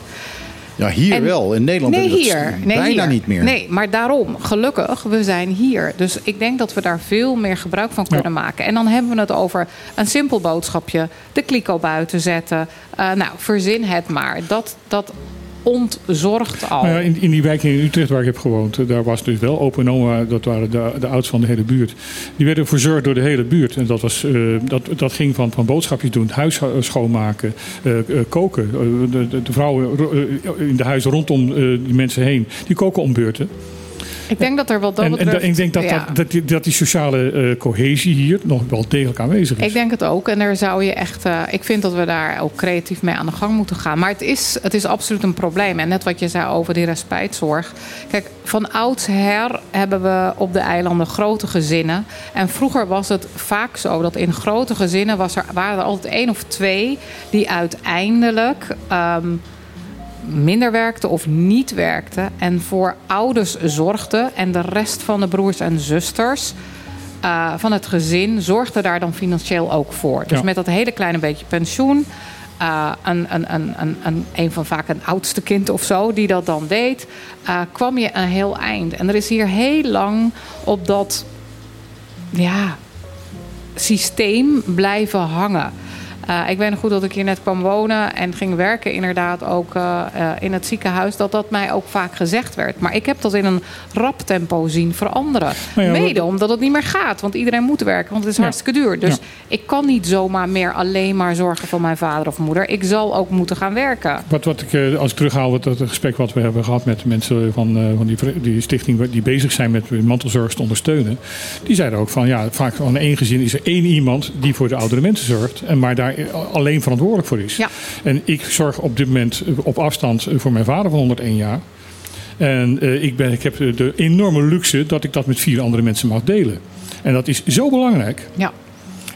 Ja, hier En- wel. In Nederland nee, hebben we dat hier. Nee, bijna hier. niet meer. Nee, maar daarom, gelukkig, we zijn hier. Dus ik denk dat we daar veel meer gebruik van kunnen maken. En dan hebben we het over een simpel boodschapje. De kliko buiten zetten. Eh, nou, verzin het maar. Dat, dat ontzorgt al. Nou in, in die wijk in Utrecht waar ik heb gewoond, eh, daar was dus wel opa en oma, dat waren de, de oudsten van de hele buurt. Die werden verzorgd door de hele buurt. En dat, was, eh, dat, dat ging van, van boodschapjes doen, huis eh, schoonmaken, koken. De, de, de vrouwen ro- in de huizen rondom die mensen heen, die koken om beurten. Ik denk dat er wat dat En, ik denk dat, ja. dat, dat, die, dat die sociale eh, cohesie hier nog wel degelijk aanwezig is. Ik denk het ook. En daar zou je echt. eh, ik vind dat we daar ook creatief mee aan de gang moeten gaan. Maar het is, het is absoluut een probleem. En net wat je zei over die respijtzorg. Kijk, van oudsher hebben we op de eilanden grote gezinnen. En vroeger was het vaak zo dat in grote gezinnen was er, waren er altijd één of twee die uiteindelijk. ehm, minder werkte of niet werkte en voor ouders zorgde en de rest van de broers en zusters eh, van het gezin zorgde daar dan financieel ook voor. Dus Ja. met dat hele kleine beetje pensioen, eh, een, een, een, een, een, een van vaak een oudste kind of zo die dat dan deed, eh, kwam je een heel eind. En er is hier heel lang op dat ja, systeem blijven hangen. Eh, ik weet nog goed dat ik hier net kwam wonen en ging werken, inderdaad ook eh, eh, in het ziekenhuis, dat dat mij ook vaak gezegd werd. Maar ik heb dat in een rap tempo zien veranderen. Nou ja, Mede omdat het niet meer gaat, want iedereen moet werken, want het is Ja. hartstikke duur. Dus Ja. ik kan niet zomaar meer alleen maar zorgen voor mijn vader of moeder. Ik zal ook moeten gaan werken. Wat, wat ik, als ik terughaal wat dat gesprek wat we hebben gehad met mensen van, van die, die stichting die bezig zijn met mantelzorg te ondersteunen. Die zeiden ook van ja, vaak van één gezin is er één iemand die voor de oudere mensen zorgt. En maar daar alleen verantwoordelijk voor is. Ja. En ik zorg op dit moment eh, op afstand voor mijn vader van 101 jaar. En eh, ik, ben, ik heb de enorme luxe dat ik dat met vier andere mensen mag delen. En dat is zo belangrijk. Ja,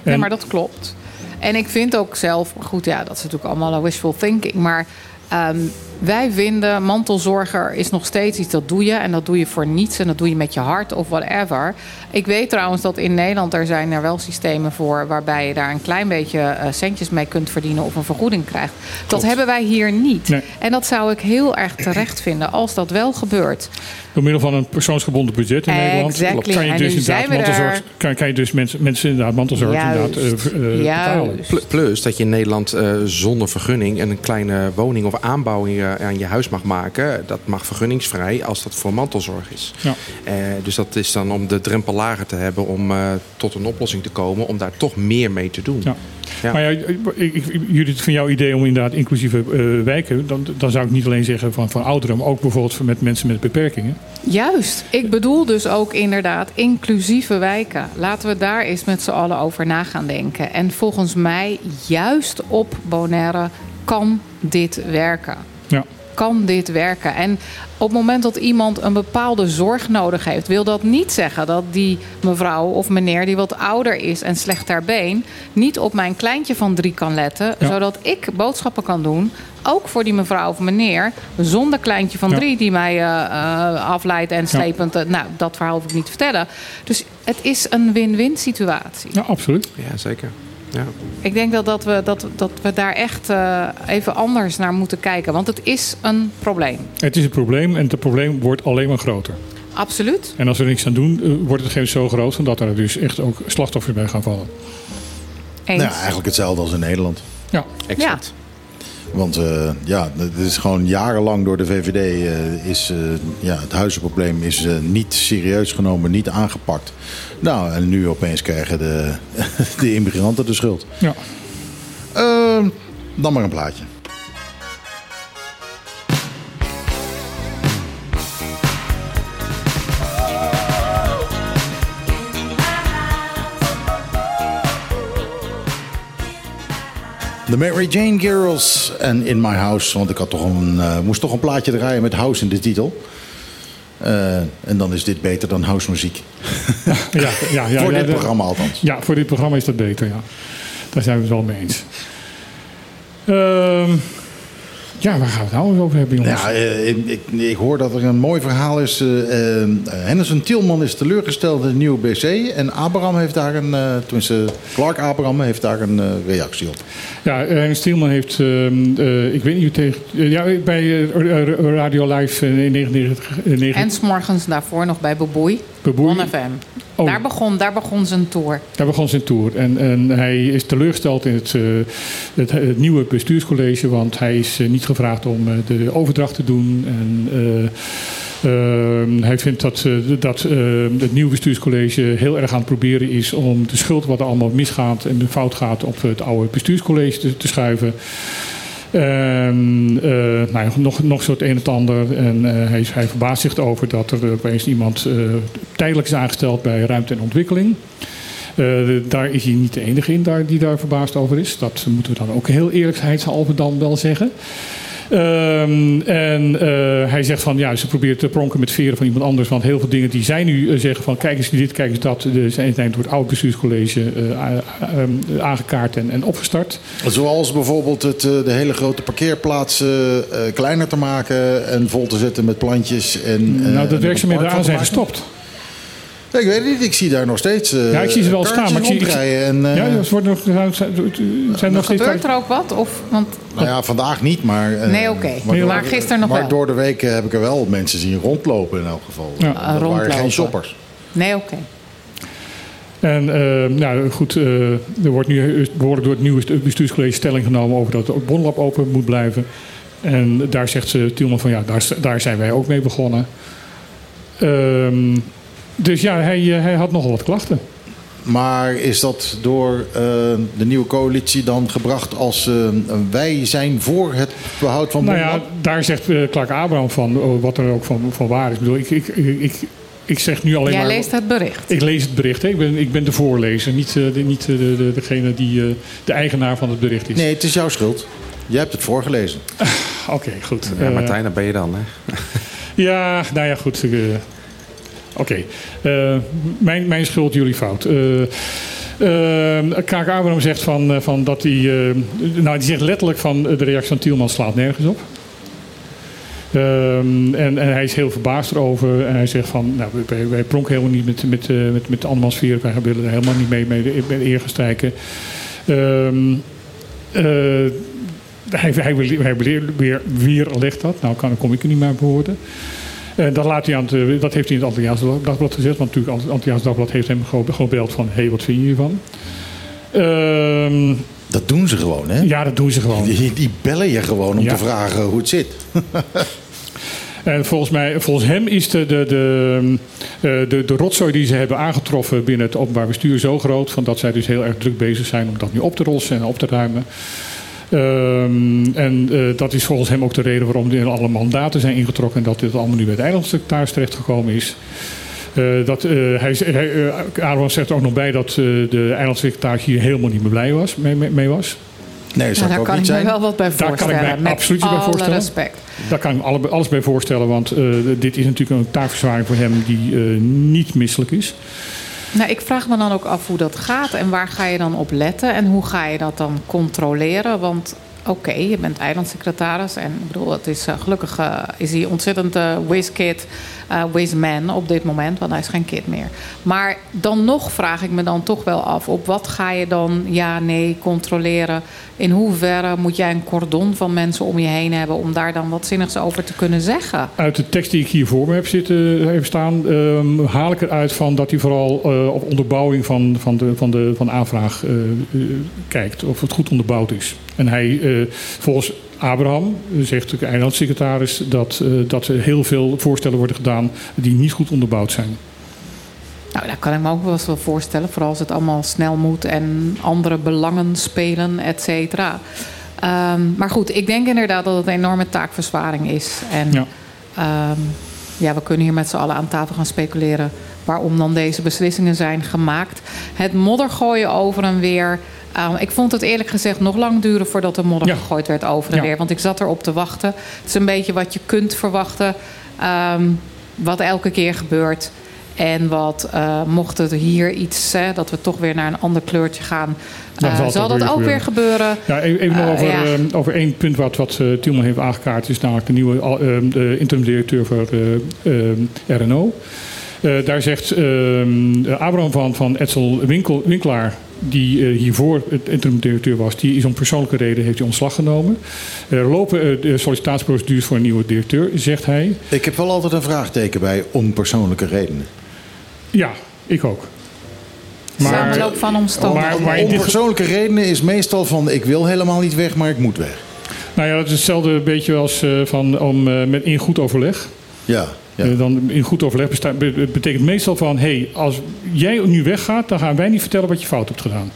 En- maar dat klopt. En ik vind ook zelf, goed, ja, dat is natuurlijk allemaal wishful thinking. Maar ehm, wij vinden mantelzorger is nog steeds iets dat doe je. En dat doe je voor niets. En dat doe je met je hart of whatever. Ik weet trouwens dat in Nederland er zijn er wel systemen voor waarbij je daar een klein beetje eh, centjes mee kunt verdienen of een vergoeding krijgt. Dat hebben wij hier niet. Nee. En dat zou ik heel erg terecht vinden als dat wel gebeurt. Door middel van een persoonsgebonden budget in Nederland kan je dus inderdaad mantelzorg, er. kan, kan je dus mensen, mensen inderdaad mantelzorg Juist. inderdaad, eh, eh, betalen. Plus dat je in Nederland eh, zonder vergunning een kleine woning of aanbouwing eh, aan je huis mag maken. Dat mag vergunningsvrij als dat voor mantelzorg is. Ja. Eh, dus dat is dan om de drempel lager te hebben om eh, tot een oplossing te komen om daar toch meer mee te doen. Ja. Ja. Maar ja, ik, ik, Judith, van jouw idee om inderdaad inclusieve eh, wijken... Dan, dan zou ik niet alleen zeggen van, van ouderen... maar ook bijvoorbeeld voor met mensen met beperkingen. Juist. Ik bedoel dus ook inderdaad inclusieve wijken. Laten we daar eens met z'n allen over na gaan denken. En volgens mij, juist op Bonaire, kan dit werken. Ja. Kan dit werken? En op het moment dat iemand een bepaalde zorg nodig heeft, wil dat niet zeggen dat die mevrouw of meneer die wat ouder is en slecht ter been, niet op mijn kleintje van drie kan letten, Ja. zodat ik boodschappen kan doen. Ook voor die mevrouw of meneer, zonder kleintje van Ja. drie die mij eh, eh, afleidt en slepend. eh, nou, dat verhaal hoef ik niet te vertellen. Dus het is een win-win situatie. Ja, absoluut. Ja, zeker. Ja. Ik denk dat, dat, we, dat, dat we daar echt eh, even anders naar moeten kijken. Want het is een probleem. Het is een probleem en het probleem wordt alleen maar groter. Absoluut. En als we er niks aan doen, eh, wordt het geen zo groot... dat er dus echt ook slachtoffers bij gaan vallen. Eens. Nou, eigenlijk hetzelfde als in Nederland. Ja, Exact. Want eh, ja, het is gewoon jarenlang door de VVD eh, is eh, ja, het huizenprobleem is niet serieus genomen, niet aangepakt. Nou, en nu opeens krijgen de, [laughs] de immigranten de schuld. ja. Ehm, dan maar een plaatje. De Mary Jane Girls en In My House. Want ik had toch een, eh, moest toch een plaatje draaien met house in de titel. Eh, en dan is dit beter dan housemuziek. [laughs] ja, ja, ja, Voor dit de- programma althans. Ja, voor dit programma is dat beter, ja. Daar zijn we het wel mee eens. Ehm, ja, waar gaan we het nou eens over hebben, jongens? Ja, eh, ik, ik, ik hoor dat er een mooi verhaal is. eh, eh, Henderson Tielman is teleurgesteld in de nieuwe BC. En Abraham heeft daar een, eh tenminste Clark Abraham heeft daar een eh, reactie op. Ja, Rijn Stielman heeft, ehm, eh, ik weet niet hoe tegen, ja, bij Radio Live in 99, eh, 9 En s'morgens daarvoor nog bij Boboei. Beboei. On FM. Oh. Daar, begon, daar begon zijn tour. Daar begon zijn tour. En, en hij is teleurgesteld in het, eh, het, het nieuwe bestuurscollege, want hij is eh, niet gevraagd om eh, de overdracht te doen. En, eh, ehm, hij vindt dat, dat eh, het nieuwe bestuurscollege heel erg aan het proberen is om de schuld wat er allemaal misgaat en de fout gaat op het oude bestuurscollege te, te schuiven. En, eh, nou nog, nog het een en het ander. En eh, hij, hij verbaast zich erover dat er opeens iemand eh, tijdelijk is aangesteld bij ruimte en ontwikkeling. Daar is hij niet de enige in daar, die daar verbaasd over is. Dat moeten we dan ook heel eerlijkheidshalve dan wel zeggen. Ehm, en eh, hij zegt van ja, ze probeert te pronken met veren van iemand anders. Want heel veel dingen die zij nu eh, zeggen van kijk eens dit, kijk eens dat. Zijn zijn door het oude bestuurscollege eh, ehm, aangekaart en, en opgestart. Zoals bijvoorbeeld het, de hele grote parkeerplaats eh, kleiner te maken en vol te zetten met plantjes. En, nou, werkzaamheden een aan park zijn gestopt. Ik weet het niet, ik zie daar nog steeds. eh, Ja, ik zie ze wel staan, maar ik zie- ik zie- En, eh, ja, ze worden nog, zijn, zijn nog steeds. Gebeurt er ook wat? Of, want, Nou ja, vandaag niet, maar... eh, Nee, oké. maar Maar gisteren nog maar wel. door de week eh, heb ik er wel mensen zien rondlopen in elk geval. Ja. Dat Uh, waren geen shoppers. nee, oké. En eh, nou goed, eh, er wordt nu behoorlijk door het nieuwe bestuurscollege stelling genomen over dat het Bonlab open moet blijven. En daar zegt ze Tielman van ja, daar, daar zijn wij ook mee begonnen. Ehm, dus ja, hij, eh, hij had nogal wat klachten. Maar is dat door eh, de nieuwe coalitie dan gebracht als eh, wij zijn voor het behoud van Nou ja, daar zegt eh, Clark Abraham van oh, wat er ook van, van waar is. Ik bedoel, ik, ik, ik, ik, zeg nu alleen Jij maar... leest het bericht. Ik lees het bericht. Hè. Ik, ben, ik ben de voorlezer, niet, de, niet de, de, degene die eh, de eigenaar van het bericht is. Nee, het is jouw schuld. Jij hebt het voorgelezen. [laughs] Oké, goed. Ja, Eh, Martijn, daar ben je dan, hè? [laughs] Ja, nou ja, goed. Oké. Eh, mijn, mijn schuld, jullie fout. Eh eh, Kaak Abraham zegt van, van dat hij... nou, die zegt letterlijk van de reactie van Tielman slaat nergens op. Ehm, en, en hij is heel verbaasd erover. En hij zegt van, nou, wij, pronken helemaal niet met, met, met, met de. Wij willen er helemaal niet mee mee de eer gaan strijken. Ehm, eh, hij, hij, hij weer, legt dat. Nou, kan, kom ik er niet meer op dat, laat hij aan het, eh, dat heeft hij in het Antilliaans Dagblad gezegd. Want natuurlijk, het Antilliaans Dagblad heeft hem gewoon gebeld van... hé, hey, wat vind je hiervan? Ehm, Dat doen ze gewoon, hè? ja, dat doen ze gewoon. Die, die bellen je gewoon om Ja. te vragen hoe het zit. [laughs] En volgens, mij, volgens hem is de, de, de, eh, de, de rotzooi die ze hebben aangetroffen binnen het openbaar bestuur zo groot... Van dat zij dus heel erg druk bezig zijn om dat nu op te rossen en op te ruimen. Ehm, en eh, dat is volgens hem ook de reden waarom er alle mandaten zijn ingetrokken... en dat dit allemaal nu bij het eilandsecretaris terechtgekomen is. Eh, dat, eh, hij, zegt er ook nog bij dat eh, de eilandsecretaris hier helemaal niet meer blij was, mee, mee- mee was. Nee, Nou, daar kan ik me wel wat bij Daar kan voorstellen. ik mij met absoluut bij alle voorstellen. respect. Daar kan ik me alle- alles bij voorstellen, want eh, dit is natuurlijk een taakverzwaring voor hem die eh, niet misselijk is. Nou, ik vraag me dan ook af hoe dat gaat en waar ga je dan op letten en hoe ga je dat dan controleren? Want oké, je bent eilandsecretaris en ik bedoel, het is, eh, gelukkig eh, is hij ontzettend eh whiz-kid, eh, whiz-man op dit moment, want hij is geen kid meer. Maar dan nog vraag ik me dan toch wel af, op wat ga je dan ja, nee controleren? In hoeverre moet jij een cordon van mensen om je heen hebben om daar dan wat zinnigs over te kunnen zeggen? Uit de tekst die ik hier voor me heb, zitten, heb staan, ehm, haal ik eruit van dat hij vooral eh, op onderbouwing van, van, de, van, de, van de aanvraag eh, eh, kijkt. Of het goed onderbouwd is. En hij, eh, volgens Abraham, zegt de eilandsecretaris, dat, eh, dat er heel veel voorstellen worden gedaan die niet goed onderbouwd zijn. Nou, daar kan ik me ook wel eens wel voorstellen. Vooral als het allemaal snel moet en andere belangen spelen, et cetera. Ehm, maar goed, ik denk inderdaad dat het een enorme taakverzwaring is. En Ja. ja. ja, we kunnen hier met z'n allen aan tafel gaan speculeren... waarom dan deze beslissingen zijn gemaakt. Het moddergooien over en weer... ehm, ik vond het eerlijk gezegd nog lang duren voordat er modder Ja. gegooid werd over en Ja. weer. Want ik zat erop te wachten. Het is een beetje wat je kunt verwachten. ehm, wat elke keer gebeurt. En wat, eh, mocht het hier iets, hè, dat we toch weer naar een ander kleurtje gaan, eh, zal dat weer ook weer gebeuren. Ja, even even nog Eh, over, ja. ehm, over één punt wat, wat Tielman heeft aangekaart. is namelijk de nieuwe de interim-directeur voor RNO. Eh, daar zegt ehm, Abraham van, van Edsel Winkel, Winkelaar... die eh, hiervoor het interim-directeur was... die is om persoonlijke reden heeft hij ontslag genomen. Er lopen de sollicitatieprocedures voor een nieuwe directeur, zegt hij. Ik heb wel altijd een vraagteken bij om persoonlijke redenen. Ja, ik ook. Samenloop van omstandigheden. Maar- maar in om dit ge- persoonlijke redenen is meestal van ik wil helemaal niet weg, maar ik moet weg. Nou ja, dat is hetzelfde beetje als eh, van, om, eh, met in goed overleg. Ja, ja. Eh, dan in goed overleg besta- be- het betekent meestal van... hé, hey, als jij nu weggaat, dan gaan wij niet vertellen wat je fout hebt gedaan.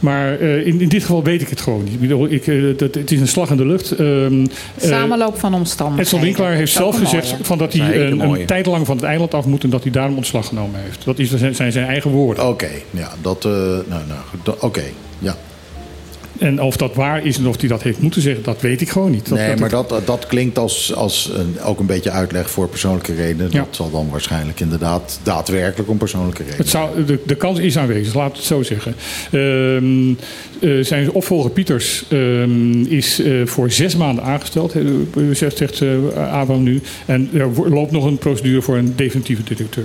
Maar eh, in, in dit geval weet ik het gewoon niet. Ik bedoel, ik, eh, dat, het is een slag in de lucht. Ehm, eh, Samenloop van omstandigheden. Edsel Winkelaar heeft zelf gezegd mooie. van dat hij Dat een een, tijd lang van het eiland af moet... en dat hij daarom ontslag genomen heeft. Dat is, zijn, zijn zijn eigen woorden. Oké, ja, dat. eh, nou, nou, Oké, ja. En of dat waar is en of hij dat heeft moeten zeggen, dat weet ik gewoon niet. Dat, nee, dat- maar dat, dat klinkt als, als een, ook een beetje uitleg voor persoonlijke redenen. Ja. Dat zal dan waarschijnlijk inderdaad daadwerkelijk om persoonlijke redenen. Het zou, de, de kans is aanwezig, laat het zo zeggen. Ehm, eh, zijn opvolger Pieters ehm, is eh, voor zes maanden aangesteld, zegt, zegt eh, Abraham nu. En er loopt nog een procedure voor een definitieve directeur.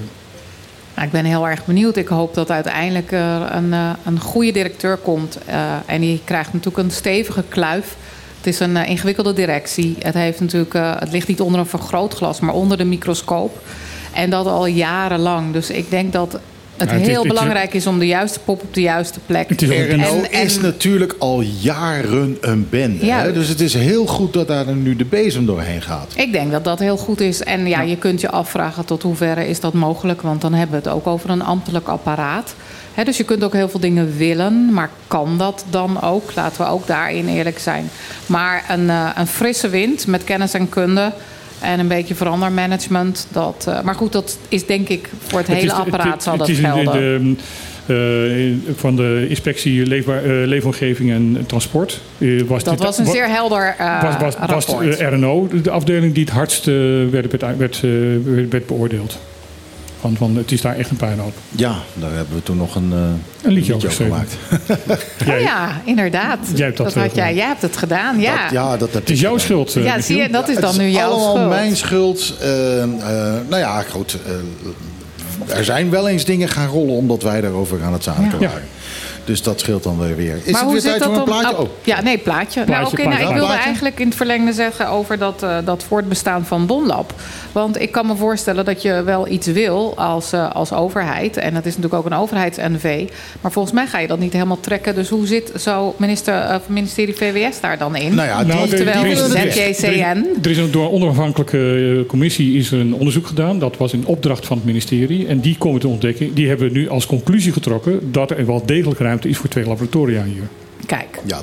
Nou, ik ben heel erg benieuwd. Ik hoop dat uiteindelijk er een, eh, een goede directeur komt. Eh, en die krijgt natuurlijk een stevige kluif. Het is een eh, ingewikkelde directie. Het, heeft natuurlijk, eh, het ligt niet onder een vergrootglas, maar onder de microscoop. En dat al jarenlang. Dus ik denk dat het is- heel het is- belangrijk is om de juiste pop op de juiste plek. Is ook- RNO is natuurlijk al jaren een bende. Ja. Hè? Dus het is heel goed dat daar nu de bezem doorheen gaat. Ik denk dat dat heel goed is. En ja, je kunt je afvragen tot hoeverre is dat mogelijk. Want dan hebben we het ook over een ambtelijk apparaat. Hè, dus je kunt ook heel veel dingen willen. Maar kan dat dan ook? Laten we ook daarin eerlijk zijn. Maar een, eh, een frisse wind met kennis en kunde... en een beetje verandermanagement. Dat, eh, maar goed, dat is denk ik voor het, Het hele is- apparaat het- zal het dat is in de- gelden. de, eh, van de inspectie leefbaar, eh, leefomgeving en transport. was dat dit- was een zeer helder was, was, was rapport. eh, RNO de afdeling die het hardst werd, werd, werd beoordeeld. Van, van, het is daar echt een puinhoop. Ja, daar hebben we toen nog een, eh, Een liedje over gemaakt. [laughs] Oh ja, inderdaad. Jij hebt dat, had eh, jij, jij hebt het gedaan, ja. Dat, ja, dat heb Het is jouw gedaan. schuld. eh, Ja, zie je, dat is dan nu jouw allemaal schuld. mijn schuld. Eh, eh, nou ja, goed. eh, er zijn wel eens dingen gaan rollen omdat wij daarover aan het zaken Ja. waren. Dus dat scheelt dan weer weer. Is maar het hoe weer zit tijd dat voor een dan? plaatje? Oh, Oh. Ja, nee, plaatje. nou, oké, nou, ik wilde plaatje. eigenlijk in het verlengde zeggen over dat, eh, dat voortbestaan van Bonlab. Want ik kan me voorstellen dat je wel iets wil als, eh, als overheid. En het is natuurlijk ook een overheids-NV. Maar volgens mij ga je dat niet helemaal trekken. Dus hoe zit zo minister, eh, ministerie VWS daar dan in? Nou ja, Nou, Oftewel er is- er is- ZJCN. Er is, er is een, door een onafhankelijke commissie is er een onderzoek gedaan. Dat was in opdracht van het ministerie. En die komen te ontdekken. Die hebben nu als conclusie getrokken dat er wel degelijk ruimte is voor twee laboratoria hier. Kijk. Ja,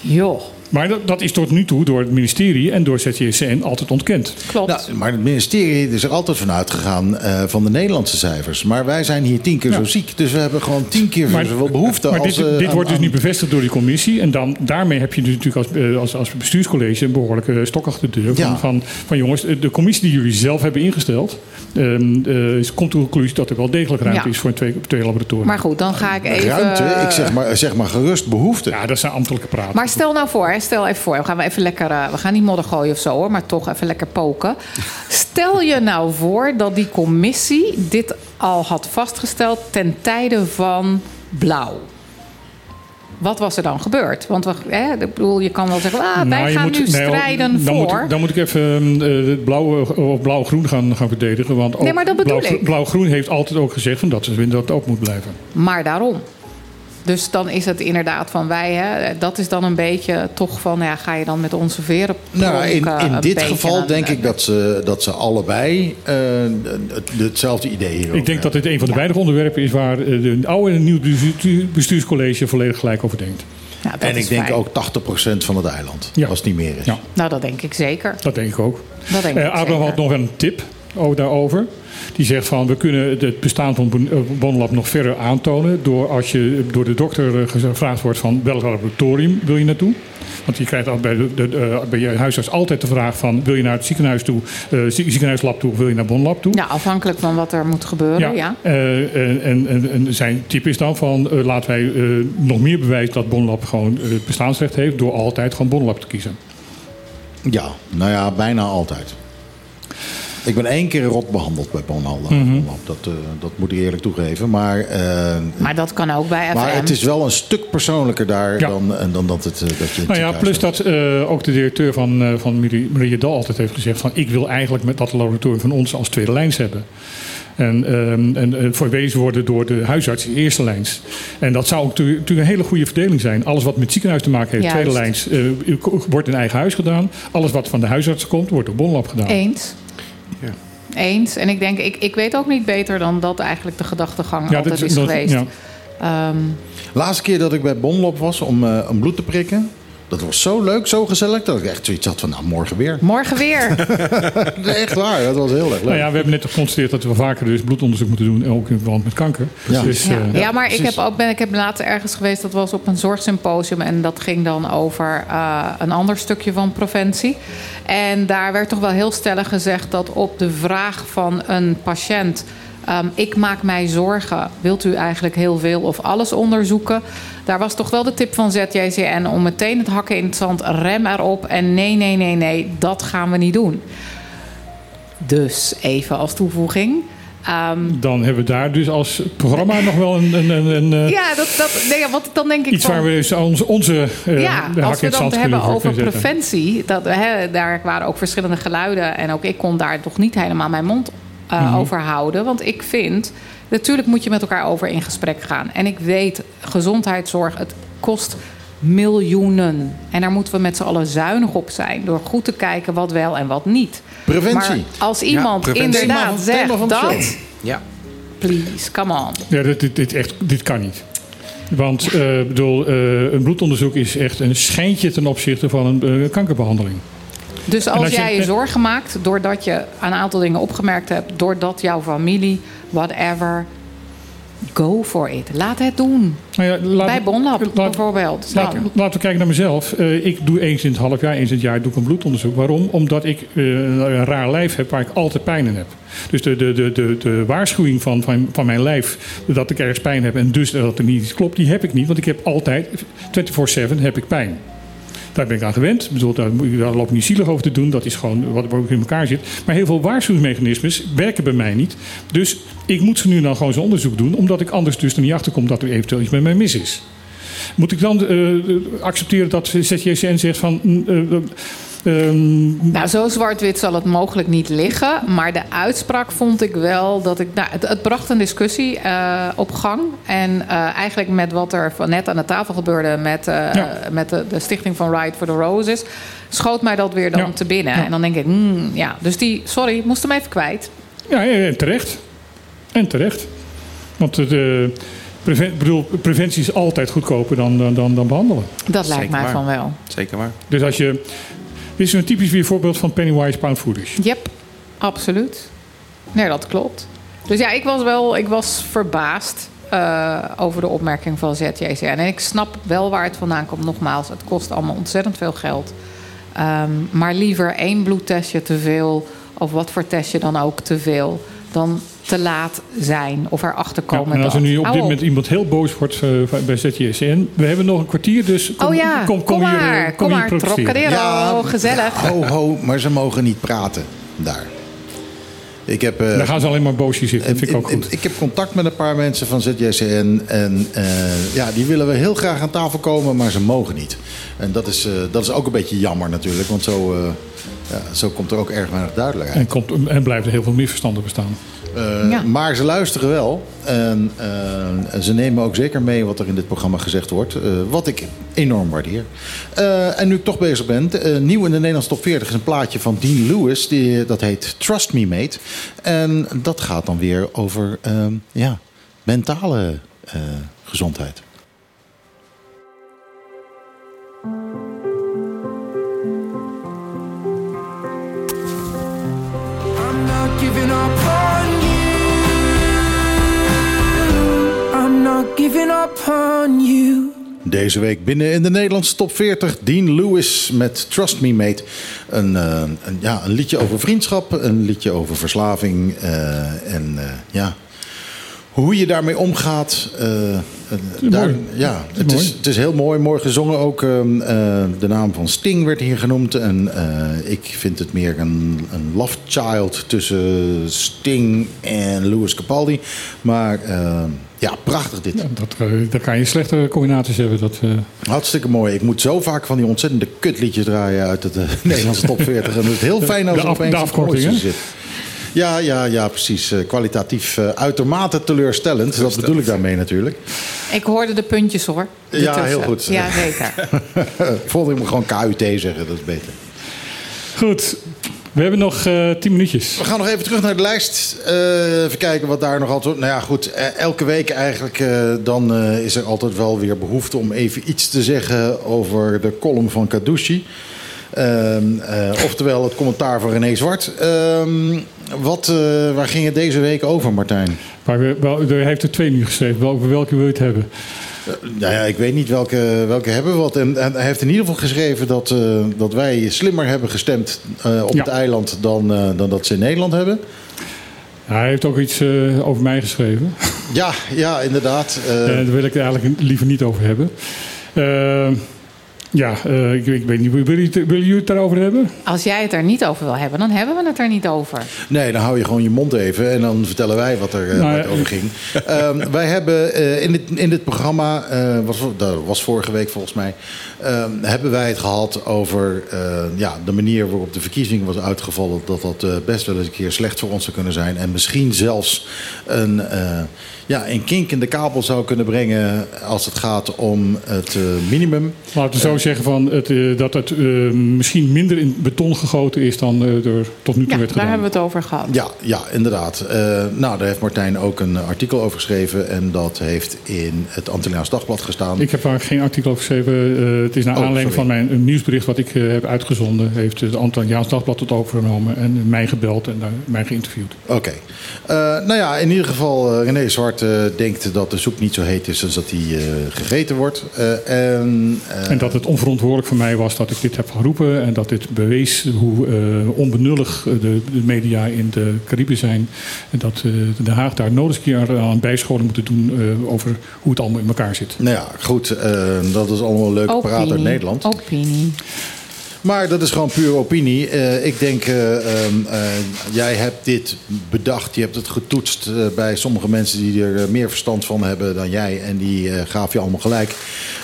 Joh. Maar dat, dat is tot nu toe door het ministerie en door ZJCN altijd ontkend. Klopt. Nou, maar het ministerie is er altijd van uitgegaan eh, van de Nederlandse cijfers. Maar wij zijn hier tien keer zo ziek. Dus we hebben gewoon tien keer zoveel behoefte maar als... dit, eh, dit aan- wordt dus aan- nu bevestigd door die commissie. En dan, daarmee heb je dus natuurlijk als, eh, als, als bestuurscollege een behoorlijke stok achter de deur. Van, Ja. van, van jongens, de commissie die jullie zelf hebben ingesteld... ehm, eh, is- komt tot de conclusie dat er wel degelijk ruimte Ja. is voor een twee, twee laboratoria. Maar goed, dan ga ik even... Ruimte, ik zeg maar, zeg maar gerust behoefte. Ja, dat zijn ambtelijke praten. Maar stel nou voor, stel even voor, we gaan even lekker, eh, we gaan niet modder gooien of zo hoor, maar toch even lekker poken. [laughs] Stel je nou voor dat die commissie dit al had vastgesteld ten tijde van blauw. Wat was er dan gebeurd? Want we, hè, ik bedoel, je kan wel zeggen, ah, wij Nou, gaan moet- nu nee, strijden dan voor. Moet, ik- dan moet ik even ehm, eh, blauw, of blauw-groen gaan, gaan verdedigen. Want ook Nee, maar dat bedoel blauw- ik. Blauw-groen heeft altijd ook gezegd van dat ze vinden dat het ook moet blijven. Maar daarom. Dus dan is het inderdaad van wij, hè, dat is dan een beetje toch van, ja, ga je dan met onze veren Nou, in, in een dit geval denk ik dat ze, dat ze allebei eh, het- hetzelfde idee hierover Ik denk dat dit een van de weinige onderwerpen is waar eh, de oude en het nieuwe bestuur- bestuurscollege volledig gelijk over denkt. Ja, En ik denk fijn. ook 80% van het eiland, als het niet meer is. Ja. Nou, dat denk ik zeker. Dat denk ik ook. Dat denk ik Adam zeker. had nog een tip daarover. Die zegt van we kunnen het bestaan van eh, Bonlab nog verder aantonen. Door als je door de dokter eh, gevraagd wordt van welk laboratorium wil je naartoe. Want je krijgt altijd bij, de, de, eh, bij je huisarts altijd de vraag van wil je naar het ziekenhuis toe, eh, zie- ziekenhuislab toe of wil je naar Bonlab toe. Ja, afhankelijk van wat er moet gebeuren, ja. Eh, en, en, en, en zijn tip is dan van laten wij eh, nog meer bewijzen dat Bonlab gewoon het bestaansrecht heeft door altijd gewoon Bonlab te kiezen. Ja, nou ja, bijna altijd. Ik ben één keer rot behandeld bij Bonalda. Mhm. Dat, eh, dat moet ik eerlijk toegeven. Maar, eh, Maar dat kan ook bij FM. maar het is wel een stuk persoonlijker daar Ja. dan, en dan dat, het, eh, dat je Nou ja, plus dat eh, ook de directeur van, eh van Marie- Maria Dal altijd heeft gezegd van ik wil eigenlijk met dat laboratorium van ons als tweede lijns hebben. En, ehm, en verwezen worden door de huisarts in eerste lijns. En dat zou ook tu- natuurlijk een hele goede verdeling zijn. Alles wat met ziekenhuis te maken heeft, Juist. tweede lijns, eh, wordt in eigen huis gedaan. Alles wat van de huisarts komt, wordt door Bonlab gedaan. Eens. Eens. En ik denk, ik, ik weet ook niet beter dan dat eigenlijk de gedachtegang Ja, altijd dat is dat- geweest. ja. Ehm, Laatste keer dat ik bij Bonlop was om eh, een bloed te prikken. Dat was zo leuk, zo gezellig. Dat ik echt zoiets had van, nou, morgen weer. morgen weer. [laughs] echt waar, dat was heel erg leuk. Nou ja, we hebben net geconstateerd dat we vaker dus bloedonderzoek moeten doen. En ook in verband met kanker. Ja. Dus, Ja, eh, ja, maar ik, heb ook, ben, ik heb laatst ergens geweest, dat was op een zorgsymposium. En dat ging dan over eh, een ander stukje van preventie. En daar werd toch wel heel stellig gezegd dat op de vraag van een patiënt. ehm, ik maak mij zorgen. Wilt u eigenlijk heel veel of alles onderzoeken? Daar was toch wel de tip van ZJCN om meteen het hakken in het zand, rem erop. En nee, nee, nee, nee, dat gaan we niet doen. Dus even als toevoeging. ehm, dan hebben we daar dus als programma nog wel een, een, een, een, eh, ja, dat, dat, nee, want dan denk ik iets van, waar we dus onze, onze eh, ja, als we het dan het hebben over preventie, dat, hè, daar waren ook verschillende geluiden en ook ik kon daar toch niet helemaal mijn mond eh, Mhm. over houden. Want ik vind, natuurlijk moet je met elkaar over in gesprek gaan. En ik weet, gezondheidszorg, het kost miljoenen. En daar moeten we met z'n allen zuinig op zijn. Door goed te kijken wat wel en wat niet. Preventie. Maar als iemand inderdaad zegt van dat... Ja. Please, come on. Ja, dit, dit, dit, echt, dit kan niet. Want eh, bedoel, eh, een bloedonderzoek is echt een schijntje ten opzichte van een eh, kankerbehandeling. Dus als, jij je zorgen maakt doordat je een aantal dingen opgemerkt hebt, doordat jouw familie, whatever, go for it. Laat het doen. Nou ja, laat- Bij Bonlab laat- bijvoorbeeld. Laat, Nou, laten we kijken naar mezelf. Eh, ik doe eens in het half jaar, eens in het jaar doe ik een bloedonderzoek. Waarom? Omdat ik eh, een raar lijf heb waar ik altijd pijn in heb. Dus de, de, de, de, de waarschuwing van, van, van mijn lijf dat ik ergens pijn heb en dus dat er niet iets klopt, die heb ik niet. Want ik heb altijd, 24-7 heb ik pijn. Daar ben ik aan gewend. Ik daar, daar loop ik niet zielig over te doen. Dat is gewoon wat wat in elkaar zit. Maar heel veel waarschuwingsmechanismes werken bij mij niet. Dus ik moet ze nu dan gewoon zo'n onderzoek doen. Omdat ik anders dus er niet achter kom dat er eventueel iets met mij mis is. Moet ik dan eh, accepteren dat ZJCN zegt van... mm, eh, eh, ehm, Nou, zo zwart-wit zal het mogelijk niet liggen. Maar de uitspraak vond ik wel dat ik. Nou, het, het bracht een discussie eh, op gang. En eh, eigenlijk met wat er van net aan de tafel gebeurde met, eh, met de, de stichting van Ride for the Roses. schoot mij dat weer dan Ja. te binnen. Ja. En dan denk ik, hmm, ja. Dus die, sorry, moest hem even kwijt. Ja, en terecht. En terecht. Want de preven- bedoel, preventie is altijd goedkoper dan, dan, dan, dan behandelen. Dat lijkt Zeker mij waar. van wel. Zeker waar. Dus als je. Dit is een typisch weer voorbeeld van Pennywise Pound Foolish. Yep, absoluut. Nee, dat klopt. Dus ja, ik was wel ik was verbaasd eh, over de opmerking van ZJCN. En ik snap wel waar het vandaan komt. Nogmaals, het kost allemaal ontzettend veel geld. Ehm, maar liever één bloedtestje te veel, of wat voor testje dan ook te veel, dan te laat zijn of erachter Ja, komen. en als er nu op dit moment iemand heel boos wordt eh, bij ZJSN. We hebben nog een kwartier, dus kom, oh ja, kom, kom, hier, eh, maar, kom hier protesteren. Trocadero, gezellig. Ho, ho, maar ze mogen niet praten daar. Ik heb, eh, Dan gaan ze alleen maar boos hier zitten. Dat vind ik ook goed. ik heb contact met een paar mensen van ZJCN. En eh, ja, die willen we heel graag aan tafel komen, maar ze mogen niet. En dat is, eh, dat is ook een beetje jammer natuurlijk. Want zo, eh, ja, zo komt er ook erg weinig duidelijkheid. En, komt, en blijven er heel veel misverstanden bestaan. Eh, Ja. Maar ze luisteren wel. En eh, ze nemen ook zeker mee wat er in dit programma gezegd wordt. eh, wat ik enorm waardeer. En nu ik toch bezig ben. nieuw in de Nederlandse top 40 is een plaatje van Dean Lewis. Die, dat heet Trust Me Mate. En dat gaat dan weer over ehm, ja, mentale gezondheid. Giving up on you. Deze week binnen in de Nederlandse top 40. Dean Lewis met Trust Me Mate. Een, eh, een, ja, een liedje over vriendschap. Een liedje over verslaving. eh, en eh, ja, hoe je daarmee omgaat. eh, eh, daar, ja, is het, is, het is heel mooi. Mooi gezongen ook. ehm, eh, de naam van Sting werd hier genoemd. En eh, ik vind het meer een, een love child tussen Sting en Louis Capaldi. Maar ja, prachtig dit. Ja, dat, daar kan je slechte combinaties hebben. Dat, Hartstikke mooi. Ik moet zo vaak van die ontzettende kutliedjes draaien uit het eh, [laughs] Nederlandse top 40. En het is heel fijn als De er opeens de afkorting, zit. Ja, ja, ja, precies. Eh, kwalitatief eh, uitermate teleurstellend. Dat bedoel ik daarmee natuurlijk. Ik hoorde de puntjes hoor. Ja, heel goed. Ja, zeker. [laughs] Volgende moet gewoon KUT zeggen, dat is beter. Goed, we hebben nog eh tien minuutjes. We gaan nog even terug naar de lijst. Eh, even kijken wat daar nog altijd... Nou ja, goed. eh, elke week eigenlijk eh, dan eh, is er altijd wel weer behoefte om even iets te zeggen over de column van Kadushi. Ehm, eh, oftewel het commentaar van René Zwart. Wat, eh, waar ging het deze week over, Martijn? Maar we, wel, hij heeft er twee nu geschreven. Welke, welke wil je het hebben? Nou ja, ik weet niet welke, welke hebben we wat. En, en hij heeft in ieder geval geschreven dat, eh, dat wij slimmer hebben gestemd eh, op Ja. het eiland dan, eh, dan dat ze in Nederland hebben. Hij heeft ook iets eh, over mij geschreven. Ja, ja inderdaad. Eh, Eh, daar wil ik het eigenlijk liever niet over hebben. Eh, ja, eh, ik, ik weet niet. Willen jullie, het- willen jullie het daarover hebben? Als jij het er niet over wil hebben, dan hebben we het er niet over. Nee, dan hou je gewoon je mond even en dan vertellen wij wat er, eh, Nou over ging. [laughs] Ehm, wij hebben eh, in, dit, in dit programma, eh, was, dat was vorige week volgens mij, ehm, hebben wij het gehad over eh, ja, de manier waarop de verkiezing was uitgevallen. Dat dat eh, best wel eens een keer slecht voor ons zou kunnen zijn. En misschien zelfs een, eh, ja, een kink in de kabel zou kunnen brengen als het gaat om het eh, minimum. Laten we zo zeggen van het, eh, dat het eh, misschien minder in beton gegoten is dan eh, er tot nu toe Ja, werd daar gedaan. hebben we het over gehad. Ja, ja inderdaad. Eh, nou, daar heeft Martijn ook een artikel over geschreven. En dat heeft in het Antilliaans Dagblad gestaan. Ik heb daar geen artikel over geschreven. Eh, het is naar Oh, aanleiding sorry. van mijn een nieuwsbericht wat ik eh, heb uitgezonden. Heeft het Antilliaans Dagblad het overgenomen en mij gebeld en daar, mij geïnterviewd. Oké. Eh, nou ja, in ieder geval, eh, René Zwart harte denkt dat de soep niet zo heet is als dat die eh, gegeten wordt. Eh, en, eh, En dat het onverantwoordelijk voor mij was dat ik dit heb geroepen. En dat dit bewees hoe eh, onbenullig de, de media in de Cariben zijn. En dat eh Den Haag daar nodig een keer aan bijscholing moeten doen eh, over hoe het allemaal in elkaar zit. Nou ja, goed, eh, dat is allemaal leuk praat uit. Nederland. Opinie. Maar dat is gewoon puur opinie. Eh, ik denk, eh, ehm, eh, jij hebt dit bedacht, je hebt het getoetst bij sommige mensen die er meer verstand van hebben dan jij. En die gaven je allemaal gelijk.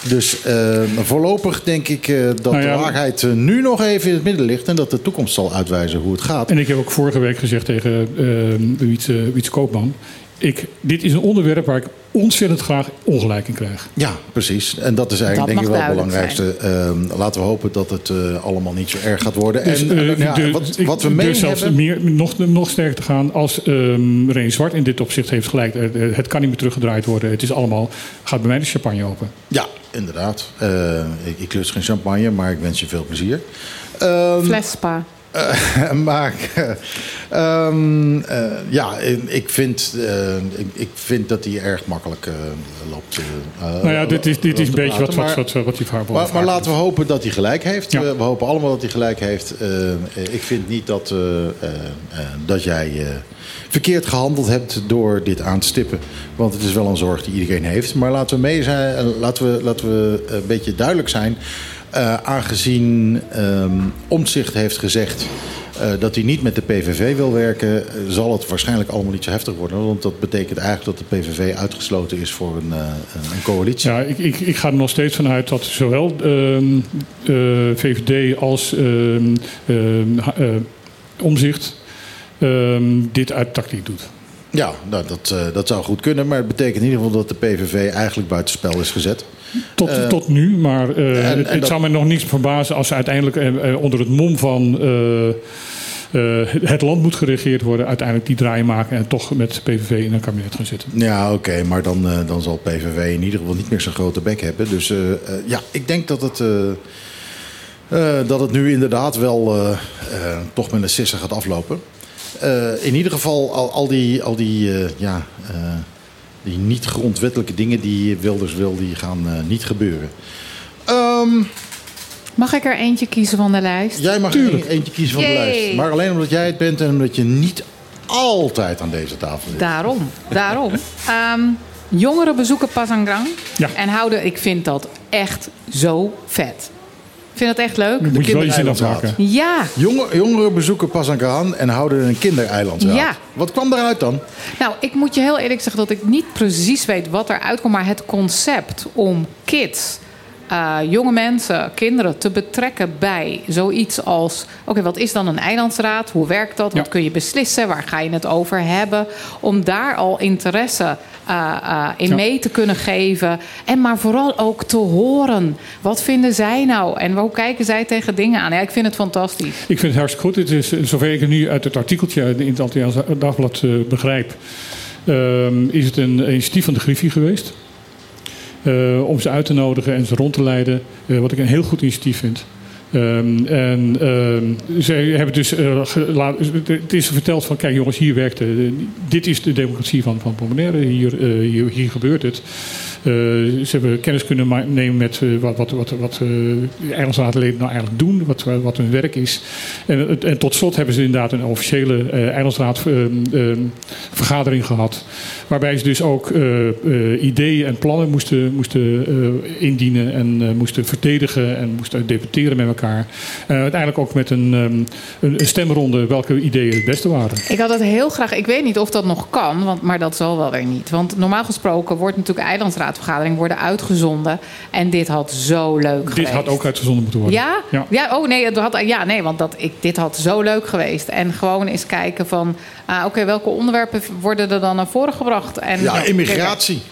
Dus eh, voorlopig denk ik dat Nou ja, de waarheid nu nog even in het midden ligt. En dat de toekomst zal uitwijzen hoe het gaat. En ik heb ook vorige week gezegd tegen uh, Wietse, Wietse Koopman. Ik, dit is een onderwerp waar ik ontzettend graag ongelijk in krijg. Ja, precies. En dat is eigenlijk Dat denk ik wel het belangrijkste. Ehm, laten we hopen dat het eh, allemaal niet zo erg gaat worden. Dus, en eh, eh, ja, de- wat, ik wat we durf mee zelfs hebben... meer, nog, nog sterker te gaan als um, René Zwart in dit opzicht heeft gelijk. Het kan niet meer teruggedraaid worden. Het is allemaal, gaat bij mij de champagne open. Ja, inderdaad. Ik, ik lust geen champagne, maar ik wens je veel plezier. Ehm, Flespa. Eh, [laughs] maar ehm, eh, ja, ik vind, eh, ik, ik vind dat hij erg makkelijk loopt. nou ja, dit is, dit is een beetje wat, maar- wat, wat, wat die vaarboel Maar, maar laten we hopen dat hij gelijk heeft. Ja. We, we hopen allemaal dat hij gelijk heeft. Ik vind niet dat, dat jij verkeerd gehandeld hebt door dit aan te stippen. Want het is wel een zorg die iedereen heeft. Maar laten we mee zijn. Laten we, laten we een beetje duidelijk zijn. Eh, aangezien ehm Omtzigt heeft gezegd. eh, dat hij niet met de PVV wil werken, eh, zal het waarschijnlijk allemaal niet zo heftig worden. Want dat betekent eigenlijk dat de PVV uitgesloten is voor een, een coalitie. Ja, ik, ik, ik ga er nog steeds vanuit dat zowel ehm, eh, VVD als ehm, ehm, eh, Omzicht ehm, dit uit tactiek doet. Ja, nou, dat, eh, dat zou goed kunnen. Maar het betekent in ieder geval dat de PVV eigenlijk buitenspel is gezet. Tot, Eh, tot nu, maar eh, en- het, en het dat- zou me nog niets verbazen als ze uiteindelijk onder het mom van het land moet geregeerd worden, uiteindelijk die draai maken en toch met PVV in een kabinet gaan zitten. Ja, oké, maar dan, dan zal PVV in ieder geval niet meer zo'n grote bek hebben. Dus ja, ik denk dat het, dat het nu inderdaad wel toch met een sisser gaat aflopen. Eh, in ieder geval al, al die, al die, eh, ja, eh, die niet grondwettelijke dingen die Wilders wil, die gaan eh, niet gebeuren. Ehm, Mag ik er eentje kiezen van de lijst? jij mag er een- eentje kiezen van de lijst. Maar alleen omdat jij het bent en omdat je niet altijd aan deze tafel zit. Daarom, daarom. [laughs] Ehm, jongeren bezoeken Pasangrang. Ja. En houden, ik vind dat echt zo vet. Ik vind dat echt leuk. Dan moet je wel je zin afmaken. Ja, Jonge- jongeren bezoeken en houden een kindereiland. Ja. Wat kwam daaruit dan? nou, ik moet je heel eerlijk zeggen dat ik niet precies weet wat eruit komt. Maar het concept om kids, eh, jonge mensen, kinderen te betrekken bij zoiets als: oké, wat is dan een eilandsraad? Hoe werkt dat? Wat kun je beslissen? Waar ga je het over hebben? Om daar al interesse eh, eh, in Ja. mee te kunnen geven. En maar vooral ook te horen. Wat vinden zij nou? En hoe kijken zij tegen dingen aan? Ja, ik vind het fantastisch. Ik vind het hartstikke goed. Het is, zover ik het nu uit het artikeltje in het Antilliaans Dagblad begrijp, ehm, is het een initiatief van de Griffie geweest. Eh, om ze uit te nodigen en ze rond te leiden. eh, wat ik een heel goed initiatief vind. Ehm, en ehm, zij hebben dus, eh, het is verteld van, kijk jongens, hier werkt, dit is de democratie van, van hier, hier, hier gebeurt het. Eh, ze hebben kennis kunnen nemen met eh, wat, wat, wat, wat eh, de eilandsraadleden nou eigenlijk doen, wat, wat hun werk is. En, en tot slot hebben ze inderdaad een officiële eh eilandsraad ehm, ehm, vergadering gehad. Waarbij ze dus ook ideeën en plannen moesten, moesten indienen en moesten verdedigen en moesten debatteren met elkaar. Uiteindelijk ook met een, ehm, een, een stemronde welke ideeën het beste waren. Ik had het heel graag. Ik weet niet of dat nog kan, want, maar dat zal wel weer niet. Want normaal gesproken wordt natuurlijk eilandsraadvergadering worden uitgezonden. En dit had zo leuk Dit geweest. had ook uitgezonden moeten worden. Ja? ja? oh nee, het had, ja, nee, want dat, ik, dit had zo leuk geweest. En gewoon eens kijken van, ah, oké, welke onderwerpen worden er dan naar voren gebracht? En, Ja, immigratie.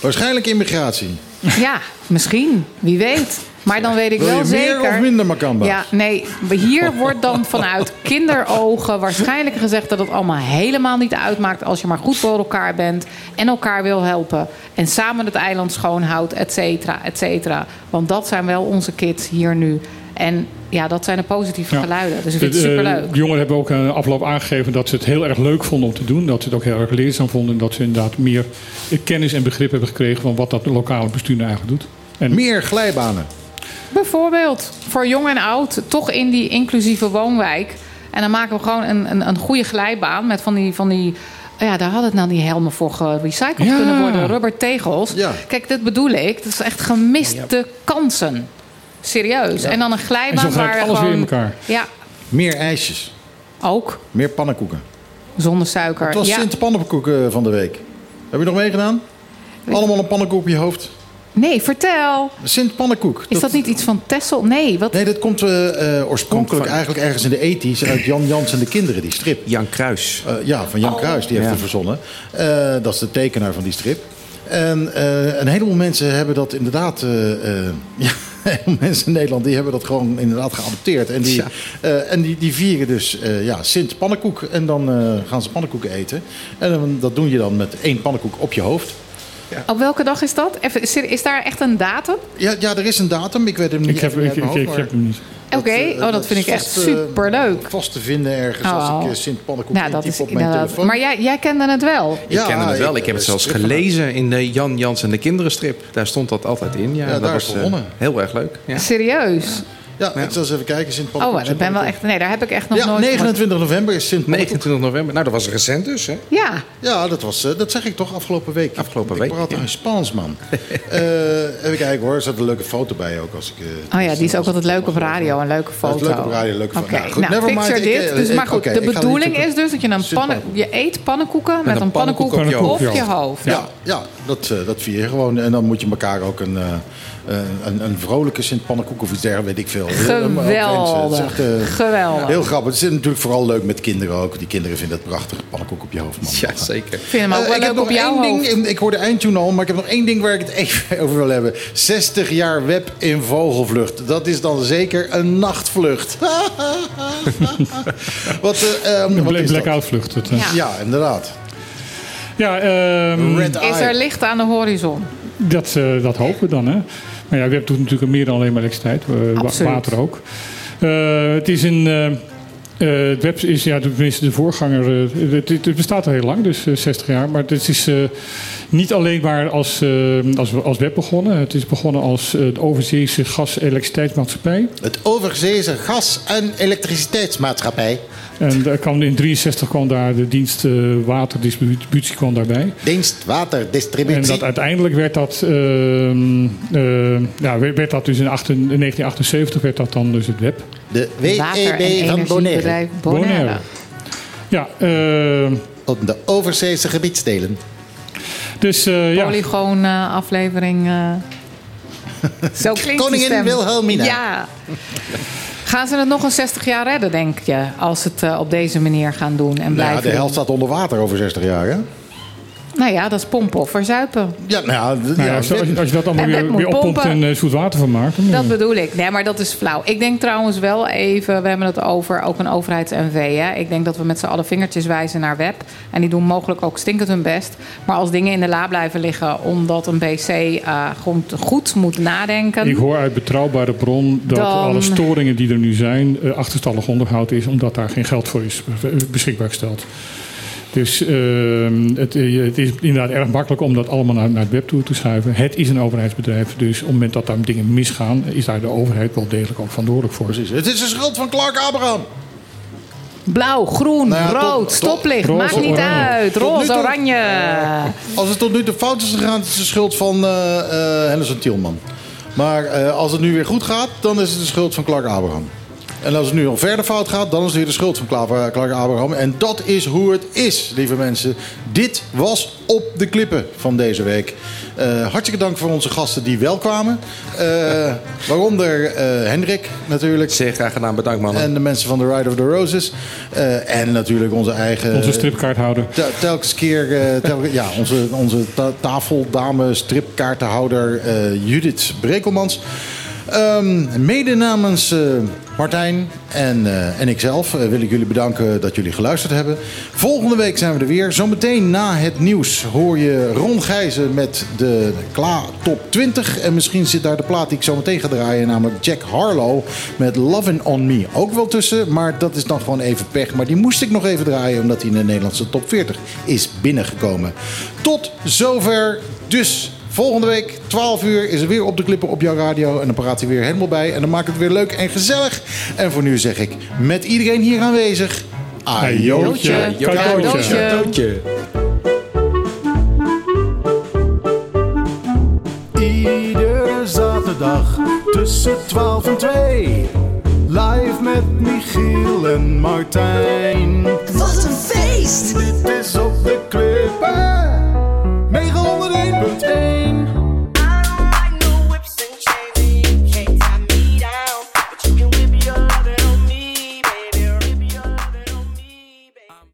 Waarschijnlijk immigratie. Ja, misschien. Wie weet. Maar dan weet ik Wil wel je zeker. meer of minder Makamba? Ja, nee. Hier wordt dan vanuit [laughs] kinderogen waarschijnlijk gezegd dat het allemaal helemaal niet uitmaakt als je maar goed voor elkaar bent en elkaar wil helpen en samen het eiland schoonhoudt, et cetera, et cetera. Want dat zijn wel onze kids hier nu. En ja, dat zijn de positieve Ja. geluiden. Dus ik vind het eh, superleuk. de jongeren hebben ook een afloop aangegeven dat ze het heel erg leuk vonden om te doen. Dat ze het ook heel erg leerzaam vonden. En dat ze inderdaad meer kennis en begrip hebben gekregen van wat dat lokale bestuur nou eigenlijk doet. En Meer glijbanen. Bijvoorbeeld voor jong en oud, toch in die inclusieve woonwijk. En dan maken we gewoon een, een, een goede glijbaan met van die. Van die ja, daar hadden het nou die helmen voor gerecycled Ja. kunnen worden. Rubber tegels. Ja. Kijk, dit bedoel ik. Dat is echt gemiste kansen. Serieus. En dan een En glijbaan zo waar alles weer in elkaar. Ja, Meer ijsjes. ook. Meer pannenkoeken. Zonder suiker. Het was. Sint Pannenkoeken van de week. Heb je nog meegedaan? Allemaal een pannenkoek op je hoofd. Nee, vertel. Sint Pannenkoek. Is dat niet iets van Tessel? Nee, wat? Nee, dat komt eh, eh, oorspronkelijk Komt van- eigenlijk ergens in de ethisch uit Jan Jans en de Kinderen, die strip. Jan Kruis. Eh, ja, van Jan Oh. Kruis, die heeft Ja. het verzonnen. Eh, dat is de tekenaar van die strip. En eh, een heleboel mensen hebben dat inderdaad... eh, eh, [laughs] ja, een heleboel mensen in Nederland die hebben dat gewoon inderdaad geadopteerd. En die, Ja. eh, en die, die vieren dus eh, ja, Sint pannenkoek. En dan eh, gaan ze pannenkoeken eten. En dan- dat doen je dan met één pannenkoek op je hoofd. Op welke dag is dat? Even, is, er- is daar echt een datum? Ja, ja, er is een datum. Ik weet hem niet Ik heb, ik, heb hem niet. Oké, eh, oh, dat vind ik echt eh, superleuk. Vast te vinden ergens als Oh. ik eh, Sint pannenkoek Nou, dat is op mijn inderdaad. telefoon. Maar jij, jij kende het wel. Ik ken het wel. Ik heb het zelfs van- gelezen in de Jan Jans en de Kinderenstrip. Daar stond dat altijd in. Ja, Ja, dat daar was begonnen. heel erg leuk. Ja. Serieus. Ja, ik zal eens even kijken. Sint Oh, pannenkoek. dat ben wel echt. Nee, daar heb ik echt nog Ja, nooit. 29 november is Sint pannenkoek. 29 november. Nou, dat was recent dus. Hè? Ja, Ja, dat, was, eh, dat zeg ik toch afgelopen week. Afgelopen ik week, praat toch ja. in Spaans, man. [laughs] Eh, even kijken hoor, er zat een leuke foto bij ook. Als ik, eh, oh ja, die is ook altijd leuk op radio. Een leuke foto. leuk op radio, leuke foto. Oké, Nou, goed, nou, never mind. picture Ik, dit. Dus, ik- maar goed, de ik bedoeling is dus dat je een pannen, je eet pannenkoeken met, een een pannenkoek, op je hoofd. Ja, ja dat, eh, dat vier je gewoon. En dan moet je elkaar ook een, eh, een, een vrolijke Sint pannenkoek of iets dergelijks, weet ik veel. Geweldig. Echt, eh, Geweldig. Heel grappig. Het is natuurlijk vooral leuk met kinderen ook. Die kinderen vinden het prachtig. Pannenkoek op je hoofd, man. Ja, zeker. Ik vind hem ook Eh, wel ik heb leuk op jouw één hoofd. ding. Ik hoorde eindtune al, maar ik heb nog één ding waar ik het even [laughs] over wil hebben. 60 jaar web in vogelvlucht. Dat is dan zeker een nachtvlucht. [laughs] wat, eh, ehm, Een wat bla- is dat? blackout vlucht. Het, eh. Ja. Ja, inderdaad. Ja, ehm, Is er licht aan de horizon? dat, eh, dat hopen we dan. Hè. Maar ja, web doet natuurlijk meer dan alleen maar elektriciteit. eh, water ook. Eh, het is een... eh, het web is, ja, tenminste de voorganger, eh, het, het bestaat al heel lang, dus eh, 60 jaar. Maar het is eh, niet alleen maar als, eh, als, als web begonnen. Het is begonnen als de Overzeese Gas- en Elektriciteitsmaatschappij. Het Overzeese Gas- en Elektriciteitsmaatschappij. En daar kwam, in 63 kwam daar de dienst eh, waterdistributie kwam daarbij. Dienst En Waterdistributie. dat uiteindelijk werd dat, ehm, eh, ja, werd werd dat dus in, acht- in 1978 werd dat dan dus het web. De en WEB van Bonaire. Bonaire. Bonaire. Ja, eh, Op de Overzeese gebiedsdelen. dus eh, ja. Polygoon aflevering. [laughs] Zo klinkt Koningin. Wilhelmina. Ja. Gaan ze het nog een 60 jaar redden, denk je? Als ze het eh, op deze manier gaan doen en Nou ja, blijven de helft staat onder water over 60 jaar, hè? Nou ja, dat is pompen of verzuipen. Ja, nou ja, Nou ja, ja, als, je, als je- dat allemaal weer, weer oppompt pompen. en eh, zoet water van maakt. dan, Dat bedoel ik. Nee, maar dat is flauw. Ik denk trouwens wel even, we hebben het over ook een overheids-NV. Hè? Ik denk dat we met z'n allen vingertjes wijzen naar web. En die doen mogelijk ook stinkend hun best. Maar als dingen in de la blijven liggen omdat een BC eh, goed, goed moet nadenken. Ik hoor uit betrouwbare bron dat Dan- alle storingen die er nu zijn eh, achterstallig onderhoud is, omdat daar geen geld voor is beschikbaar gesteld. Dus ehm, het, eh, het is inderdaad erg makkelijk om dat allemaal naar, naar het web toe te schuiven. Het is een overheidsbedrijf, dus op het moment dat daar dingen misgaan, is daar de overheid wel degelijk ook verantwoordelijk voor. Precies. Het is de schuld van Clark Abraham. Blauw, groen, Nou ja, rood, tot- stoplicht, roze, maakt niet oranje. uit. Roze, toe- oranje. Als het tot nu toe fout is gegaan, is het de schuld van eh eh Henderson Tielman. Maar eh, als het nu weer goed gaat, dan is het de schuld van Clark Abraham. En als het nu al verder fout gaat, dan is het weer de schuld van Clark Abraham. En dat is hoe het is, lieve mensen. Dit was op de klippen van deze week. Eh, hartstikke dank voor onze gasten die wel kwamen. Eh, waaronder eh, Hendrik natuurlijk. Zeer graag gedaan. Bedankt, mannen. En de mensen van The Ride of the Roses. Eh, en natuurlijk onze eigen... Onze stripkaarthouder. Tel- telkens keer, eh, telkens- ja, onze, onze ta tafeldame, stripkaartenhouder eh, Judith Brekelmans. Ehm, mede namens eh, Martijn en, eh, en ikzelf eh, wil ik jullie bedanken dat jullie geluisterd hebben. Volgende week zijn we er weer. Zometeen na het nieuws hoor je Ron Gijzen met de Kla Top 20. En misschien zit daar de plaat die ik zo meteen ga draaien, namelijk Jack Harlow met Lovin' On Me. Ook wel tussen, maar dat is dan gewoon even pech. Maar die moest ik nog even draaien omdat hij in de Nederlandse Top 40 is binnengekomen. Tot zover. Dus Volgende week, 12 uur, is er weer op de klippen op jouw radio. En dan praat hij weer helemaal bij. En dan maakt het weer leuk en gezellig. En voor nu zeg ik, met iedereen hier aanwezig... Ajootje. Cadeautje. Cadeautje. Iedere zaterdag tussen 12 en 2. Live met Michiel en Martijn. Wat een feest! entertain